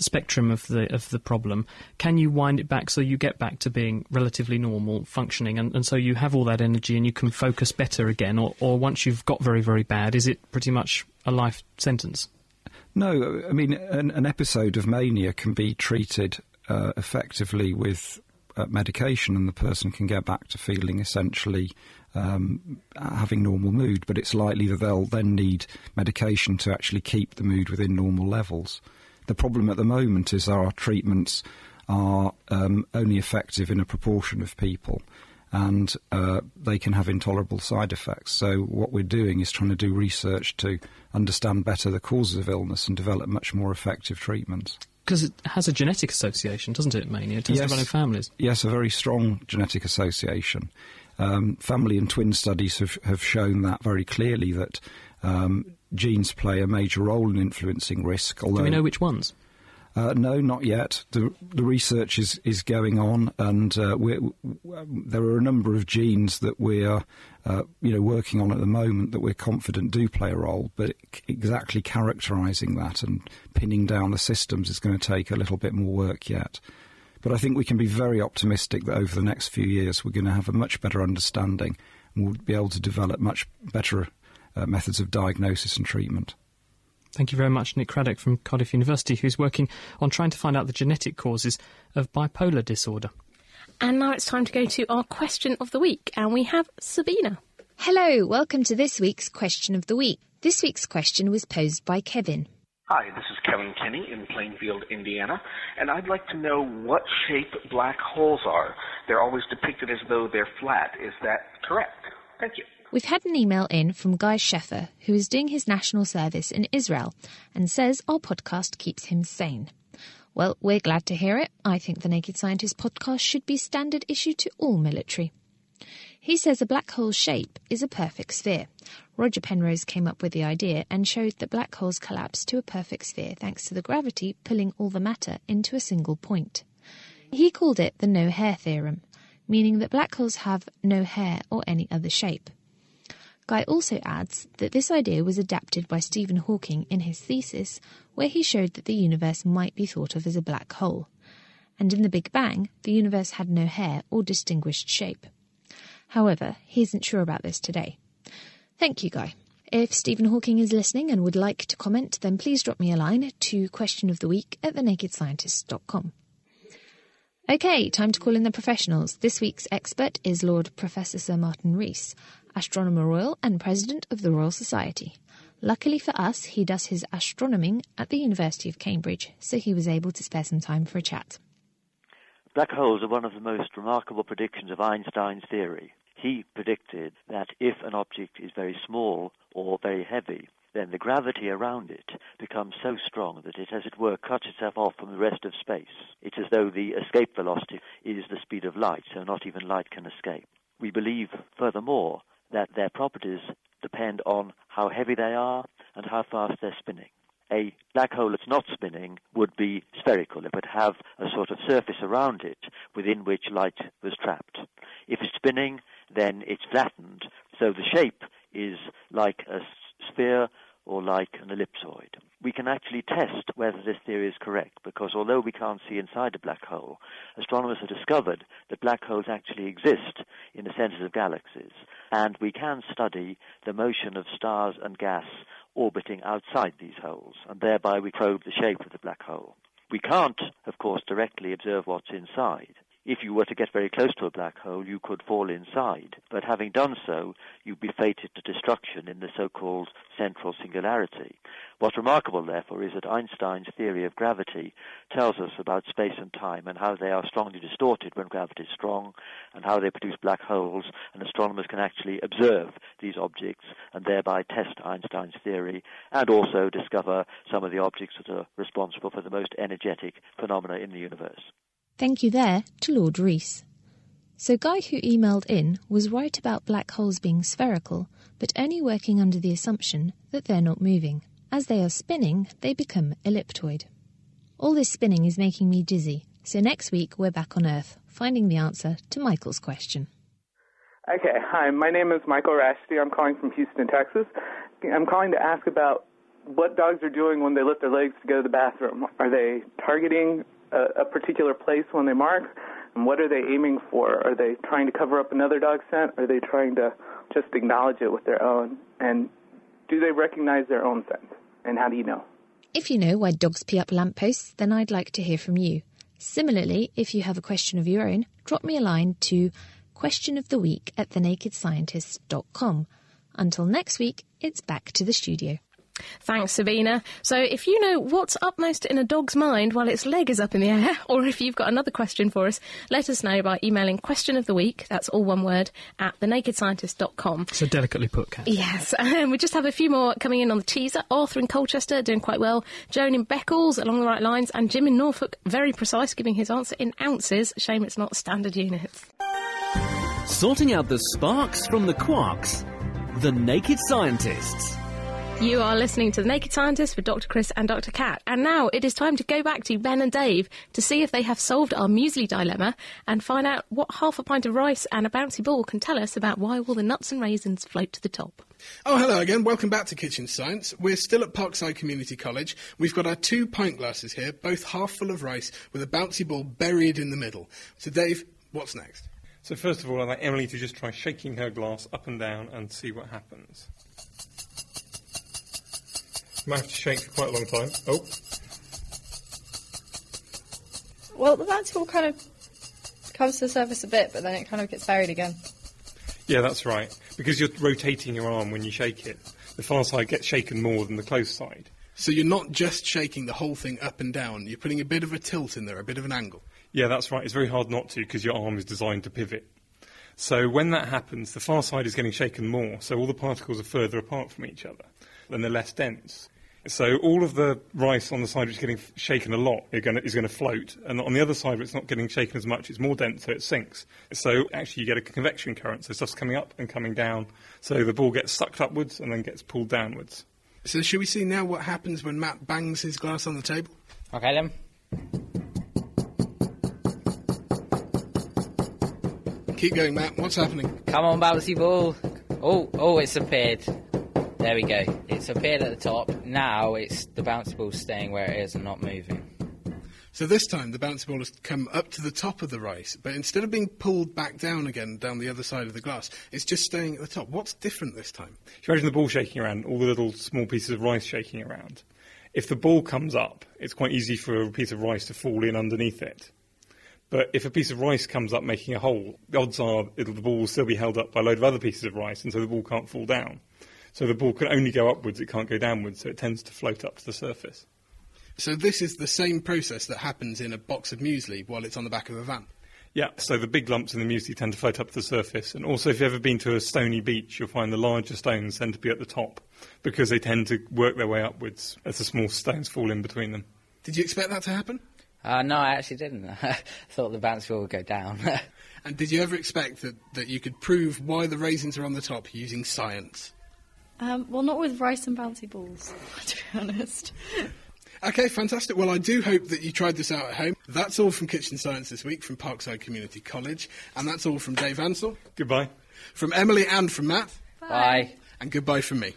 spectrum of the of the problem? Can you wind it back so you get back to being relatively normal, functioning, and, and so you have all that energy and you can focus better again? Or, or once you've got very very bad, is it pretty much a life sentence?
No, I mean an, an episode of mania can be treated uh, effectively with uh, medication, and the person can get back to feeling essentially um, having normal mood. But it's likely that they'll then need medication to actually keep the mood within normal levels. The problem at the moment is our treatments are um, only effective in a proportion of people. And uh, they can have intolerable side effects. So, what we're doing is trying to do research to understand better the causes of illness and develop much more effective treatments
because it has a genetic association, doesn't it, mania? It tends
yes.
to run in families.
Yes, a very strong genetic association. Um, family and twin studies have, have shown that very clearly that um, genes play a major role in influencing risk. Although,
Do we know which ones?
Uh, no, not yet. The, the research is, is going on, and uh, there are a number of genes that we're uh, you know working on at the moment that we're confident do play a role. But exactly characterising that and pinning down the systems is going to take a little bit more work yet. But I think we can be very optimistic that over the next few years we're going to have a much better understanding, and we'll be able to develop much better uh, methods of diagnosis and treatment.
Thank you very much, Nick Craddock from Cardiff University, who's working on trying to find out the genetic causes of bipolar disorder.
And now it's time to go to our question of the week, and we have Sabina.
Hello, welcome to this week's question of the week. This week's question was posed by Kevin. Hi, this is Kevin Kinney in Plainfield, Indiana, and I'd like to know what shape black holes are. They're always depicted as though they're flat. Is that correct? Thank you.
We've had an email in from Guy Sheffer, who is doing his national service in Israel and says our podcast keeps him sane. Well, we're glad to hear it. I think the Naked Scientist podcast should be standard issue to all military. He says a black hole's shape is a perfect sphere. Roger Penrose came up with the idea and showed that black holes collapse to a perfect sphere thanks to the gravity pulling all the matter into a single point. He called it the no hair theorem, meaning that black holes have no hair or any other shape. Guy also adds that this idea was adapted by Stephen Hawking in his thesis, where he showed that the universe might be thought of as a black hole. And in the Big Bang, the universe had no hair or distinguished shape. However, he isn't sure about this today. Thank you, Guy. If Stephen Hawking is listening and would like to comment, then please drop me a line to questionoftheweek at thenakedscientist.com. Okay, time to call in the professionals. This week's expert is Lord Professor Sir Martin Rees, Astronomer Royal and President of the Royal Society. Luckily for us, he does his astronoming at the University of Cambridge, so he was able to spare some time for a chat.
Black holes are one of the most remarkable predictions of Einstein's theory. He predicted that if an object is very small or very heavy, then the gravity around it becomes so strong that it, as it were, cuts itself off from the rest of space. It's as though the escape velocity is the speed of light, so not even light can escape. We believe, furthermore, that their properties depend on how heavy they are and how fast they're spinning. A black hole that's not spinning would be spherical. It would have a sort of surface around it within which light was trapped. If it's spinning, then it's flattened, so the shape is like a sphere or like an ellipsoid. We can actually test whether this theory is correct because although we can't see inside a black hole, astronomers have discovered that black holes actually exist in the centers of galaxies and we can study the motion of stars and gas orbiting outside these holes and thereby we probe the shape of the black hole. We can't, of course, directly observe what's inside, if you were to get very close to a black hole, you could fall inside. But having done so, you'd be fated to destruction in the so-called central singularity. What's remarkable, therefore, is that Einstein's theory of gravity tells us about space and time and how they are strongly distorted when gravity is strong and how they produce black holes, and astronomers can actually observe these objects and thereby test Einstein's theory and also discover some of the objects that are responsible for the most energetic phenomena in the universe.
Thank you there to Lord Rees. So, Guy, who emailed in, was right about black holes being spherical, but only working under the assumption that they're not moving. As they are spinning, they become elliptoid. All this spinning is making me dizzy, so next week we're back on Earth, finding the answer to Michael's question.
Okay, hi, my name is Michael Rashty. I'm calling from Houston, Texas. I'm calling to ask about what dogs are doing when they lift their legs to go to the bathroom. Are they targeting a, a particular place when they mark? And what are they aiming for? Are they trying to cover up another dog scent? Are they trying to just acknowledge it with their own? And do they recognize their own scent? And how do you know?
If you know why dogs pee up lampposts, then I'd like to hear from you. Similarly, if you have a question of your own, drop me a line to questionoftheweek at thenakedscientist.com. Until next week, it's back to the studio.
Thanks, Sabina. So, if you know what's upmost in a dog's mind while its leg is up in the air, (laughs) or if you've got another question for us, let us know by emailing question of the week, that's all one word, at thenakedscientist.com.
So delicately put, Kat.
Yes. (laughs) Um, we just have a few more coming in on the teaser. Arthur in Colchester doing quite well. Joan in Beccles along the right lines. And Jim in Norfolk, very precise, giving his answer in ounces. Shame it's not standard units.
Sorting out the sparks from the quarks. The Naked Scientists.
You are listening to The Naked Scientist with Dr. Chris and Dr. Kat. And now it is time to go back to Ben and Dave to see if they have solved our muesli dilemma and find out what half a pint of rice and a bouncy ball can tell us about why all the nuts and raisins float to the top.
Oh, hello again. Welcome back to Kitchen Science. We're still at Parkside Community College. We've got our two pint glasses here, both half full of rice with a bouncy ball buried in the middle. So, Dave, what's next?
So, first of all, I'd like Emily to just try shaking her glass up and down and see what happens. Might have to shake for quite a long time. Oh.
Well, the bouncy ball kind of comes to the surface a bit, but then it kind of gets buried again.
Yeah, that's right. Because you're rotating your arm when you shake it. The far side gets shaken more than the close side.
So you're not just shaking the whole thing up and down, you're putting a bit of a tilt in there, a bit of an angle.
Yeah, that's right. It's very hard not to because your arm is designed to pivot. So when that happens, the far side is getting shaken more, so all the particles are further apart from each other, and they're less dense. So all of the rice on the side which is getting shaken a lot is going to float, and on the other side where it's not getting shaken as much, it's more dense, so it sinks. So actually you get a convection current, so stuff's coming up and coming down, so the ball gets sucked upwards and then gets pulled downwards.
So should we see now what happens when Matt bangs his glass on the table?
Okay then.
Keep going, Matt. What's happening?
Come on, bouncy ball. Oh, oh, it's appeared. There we go. It's appeared at the top. Now it's the bouncy ball staying where it is and not moving.
So this time the bouncy ball has come up to the top of the rice, but instead of being pulled back down again down the other side of the glass, it's just staying at the top. What's different this time?
If you imagine the ball shaking around, all the little small pieces of rice shaking around, if the ball comes up, it's quite easy for a piece of rice to fall in underneath it. But if a piece of rice comes up making a hole, the odds are it'll, the ball will still be held up by a load of other pieces of rice, and so the ball can't fall down. So the ball can only go upwards, it can't go downwards, so it tends to float up to the surface.
So this is the same process that happens in a box of muesli while it's on the back of a van.
Yeah, so the big lumps in the muesli tend to float up to the surface. And also, if you've ever been to a stony beach, you'll find the larger stones tend to be at the top because they tend to work their way upwards as the small stones fall in between them.
Did you expect that to happen?
Uh, no, I actually didn't. (laughs) I thought the bouncy ball would go down. (laughs)
And did you ever expect that, that you could prove why the raisins are on the top using science?
Um, well, not with rice and bouncy balls, (laughs) to be honest.
Okay, fantastic. Well, I do hope that you tried this out at home. That's all from Kitchen Science this week from Parkside Community College. And that's all from Dave Ansell.
Goodbye.
From Emily and from Matt.
Bye.
And goodbye from me.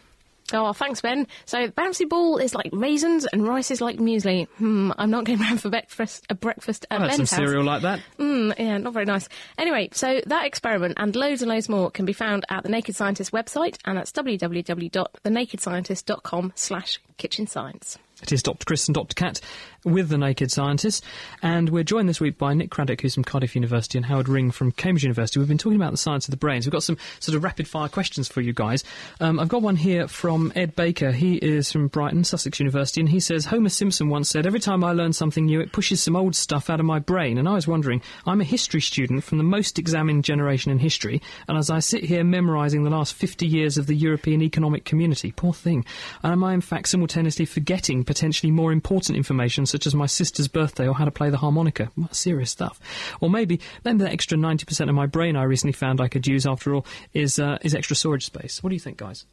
Oh, thanks, Ben. So, bouncy ball is like raisins and rice is like muesli. Hmm, I'm not going (laughs) round for breakfast, a breakfast at
I had some
house.
cereal like that.
Mm, yeah, not very nice. Anyway, so that experiment and loads and loads more can be found at the Naked Scientist website, and that's www.thenakedscientist.com slash kitchen science.
It is Dr. Chris and Dr. Kat with the Naked Scientists, and we're joined this week by Nick Craddock, who's from Cardiff University, and Howard Ring from Cambridge University. We've been talking about the science of the brain. So we've got some sort of rapid fire questions for you guys. Um, I've got one here from Ed Baker. He is from Brighton, Sussex University, and he says Homer Simpson once said, "Every time I learn something new, it pushes some old stuff out of my brain." And I was wondering, I'm a history student from the most examined generation in history, and as I sit here memorising the last 50 years of the European Economic Community, poor thing, am I in fact simultaneously forgetting potentially more important information, such as my sister's birthday or how to play the harmonica? Serious stuff. Or maybe then the extra 90% of my brain I recently found I could use, after all, is uh, is extra storage space. What do you think, guys?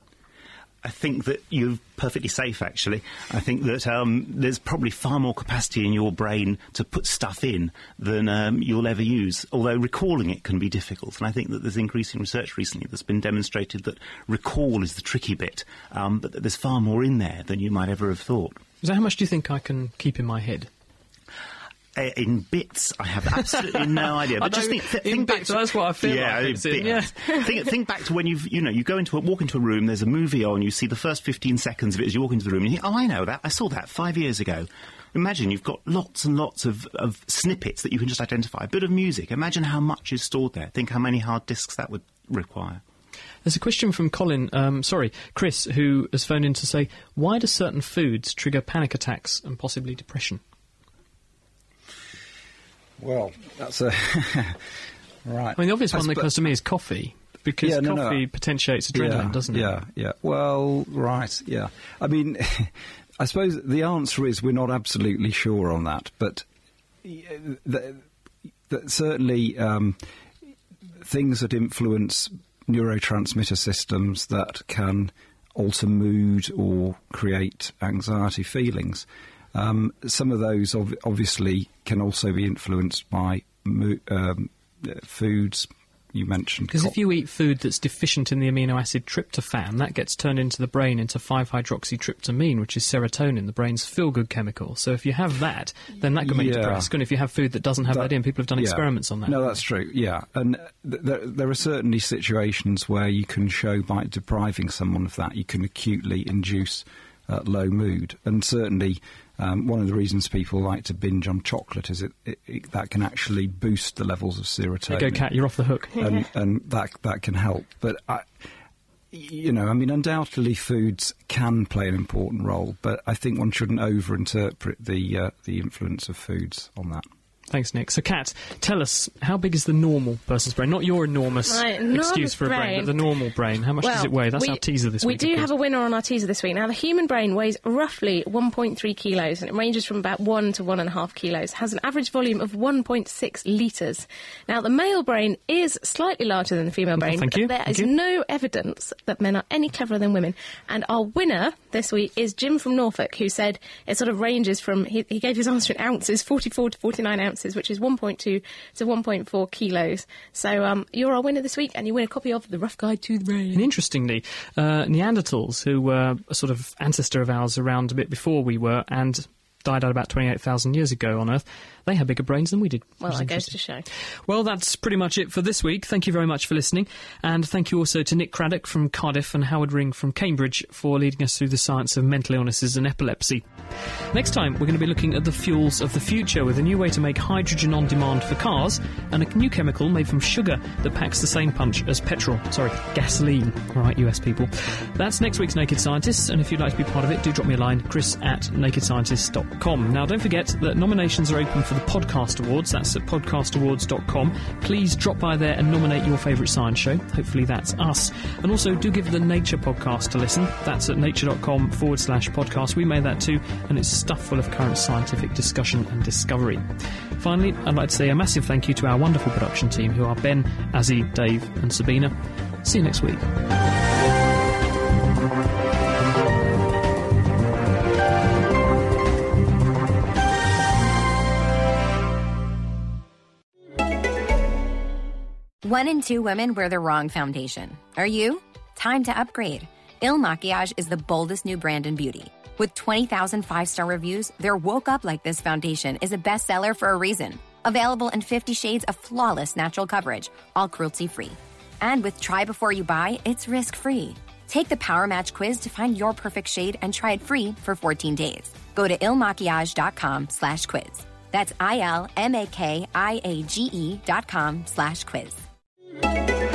I think that you're perfectly safe, actually. I think that um, there's probably far more capacity in your brain to put stuff in than um, you'll ever use, although recalling it can be difficult. And I think that there's increasing research recently that's been demonstrated that recall is the tricky bit, um, but that there's far more in there than you might ever have thought.
So, how much do you think I can keep in my head?
In bits, I have absolutely no (laughs) idea. But just think, th-
in
think back to
that's what I feel
yeah,
like
in,
yeah.
think, think back to when you've you know you go into a, walk into a room. There's a movie on. You see the first 15 seconds of it as you walk into the room. And you think, oh, I know that. I saw that five years ago. Imagine you've got lots and lots of, of snippets that you can just identify. A bit of music. Imagine how much is stored there. Think how many hard disks that would require.
There's a question from Colin, um, sorry, Chris, who has phoned in to say, why do certain foods trigger panic attacks and possibly depression?
Well, that's a (laughs) right.
I mean, the obvious one that comes to me is coffee, because
Yeah, no, no.
coffee potentiates adrenaline,
yeah,
doesn't it?
Yeah, yeah. Well, right, yeah. I mean, (laughs) I suppose the answer is we're not absolutely sure on that, but th- certainly um, things that influence neurotransmitter systems that can alter mood or create anxiety feelings. Um, some of those ov- obviously can also be influenced by mo- um, uh, foods. You mentioned
Because if you eat food that's deficient in the amino acid tryptophan, that gets turned into the brain into 5-hydroxytryptamine, which is serotonin, the brain's feel-good chemical. So if you have that, then that can make you
Yeah.
depressed. And if you have food that doesn't have that,
That-
in, people have done
yeah.
experiments on that.
No, that's true. Yeah, and th- there, there are certainly situations where you can show by depriving someone of that, you can acutely induce uh, low mood, and certainly. Um, one of the reasons people like to binge on chocolate is it, it, it that can actually boost the levels of
There
serotonin.
you go, Kat, you're off the hook.
and, and that that can help. But I, you know, I mean, undoubtedly foods can play an important role, but I think one shouldn't overinterpret the uh, the influence of foods on that.
Thanks, Nick. So, Kat, tell us how big is the normal person's brain? Not your enormous
My
excuse for a brain,
brain.
but the normal brain. How much
well,
does it weigh? That's
we,
our teaser this
we
week.
We
do
have a winner on our teaser this week. Now, the human brain weighs roughly 1.3 kilos, and it ranges from about 1 to 1.5 kilos. Has an average volume of 1.6 litres. Now, the male brain is slightly larger than the female mm-hmm. brain,
thank
but
you,
there
thank
is
you.
no evidence that men are any cleverer than women. And our winner this week is Jim from Norfolk, who said it sort of ranges from, he, he gave his answer in ounces, 44 to 49 ounces, which is 1.2 to 1.4 kilos. So um, you're our winner this week, and you win a copy of The Rough Guide to the Brain.
And interestingly, uh, Neanderthals, who were a sort of ancestor of ours around a bit before we were and died out about 28,000 years ago on Earth, they had bigger brains than we did.
Well, that goes to show.
Well, that's pretty much it for this week. Thank you very much for listening. And thank you also to Nick Craddock from Cardiff and Howard Ring from Cambridge for leading us through the science of mental illnesses and epilepsy. Next time, we're going to be looking at the fuels of the future with a new way to make hydrogen on demand for cars and a new chemical made from sugar that packs the same punch as petrol. Sorry, gasoline. All right, US people. That's next week's Naked Scientists. And if you'd like to be part of it, do drop me a line, chris at nakedscientists.com. Now, don't forget that nominations are open for the Podcast Awards. That's at podcastawards.com. Please drop by there and nominate your favourite science show. Hopefully that's us. And also do give the Nature podcast a listen. That's at nature.com forward slash podcast. We made that too, and it's stuff full of current scientific discussion and discovery. Finally, I'd like to say a massive thank you to our wonderful production team who are Ben, Azzy, Dave, and Sabina. See you next week.
One in two women wear the wrong foundation. Are you? Time to upgrade. Il Makiage is the boldest new brand in beauty. With 20,000 five star reviews, their Woke Up Like This foundation is a bestseller for a reason. Available in 50 shades of flawless natural coverage, all cruelty free. And with Try Before You Buy, it's risk free. Take the Power Match quiz to find your perfect shade and try it free for 14 days. Go to ilmakiage.com slash quiz. That's I L M A K I A G E dot com slash quiz. Thank you.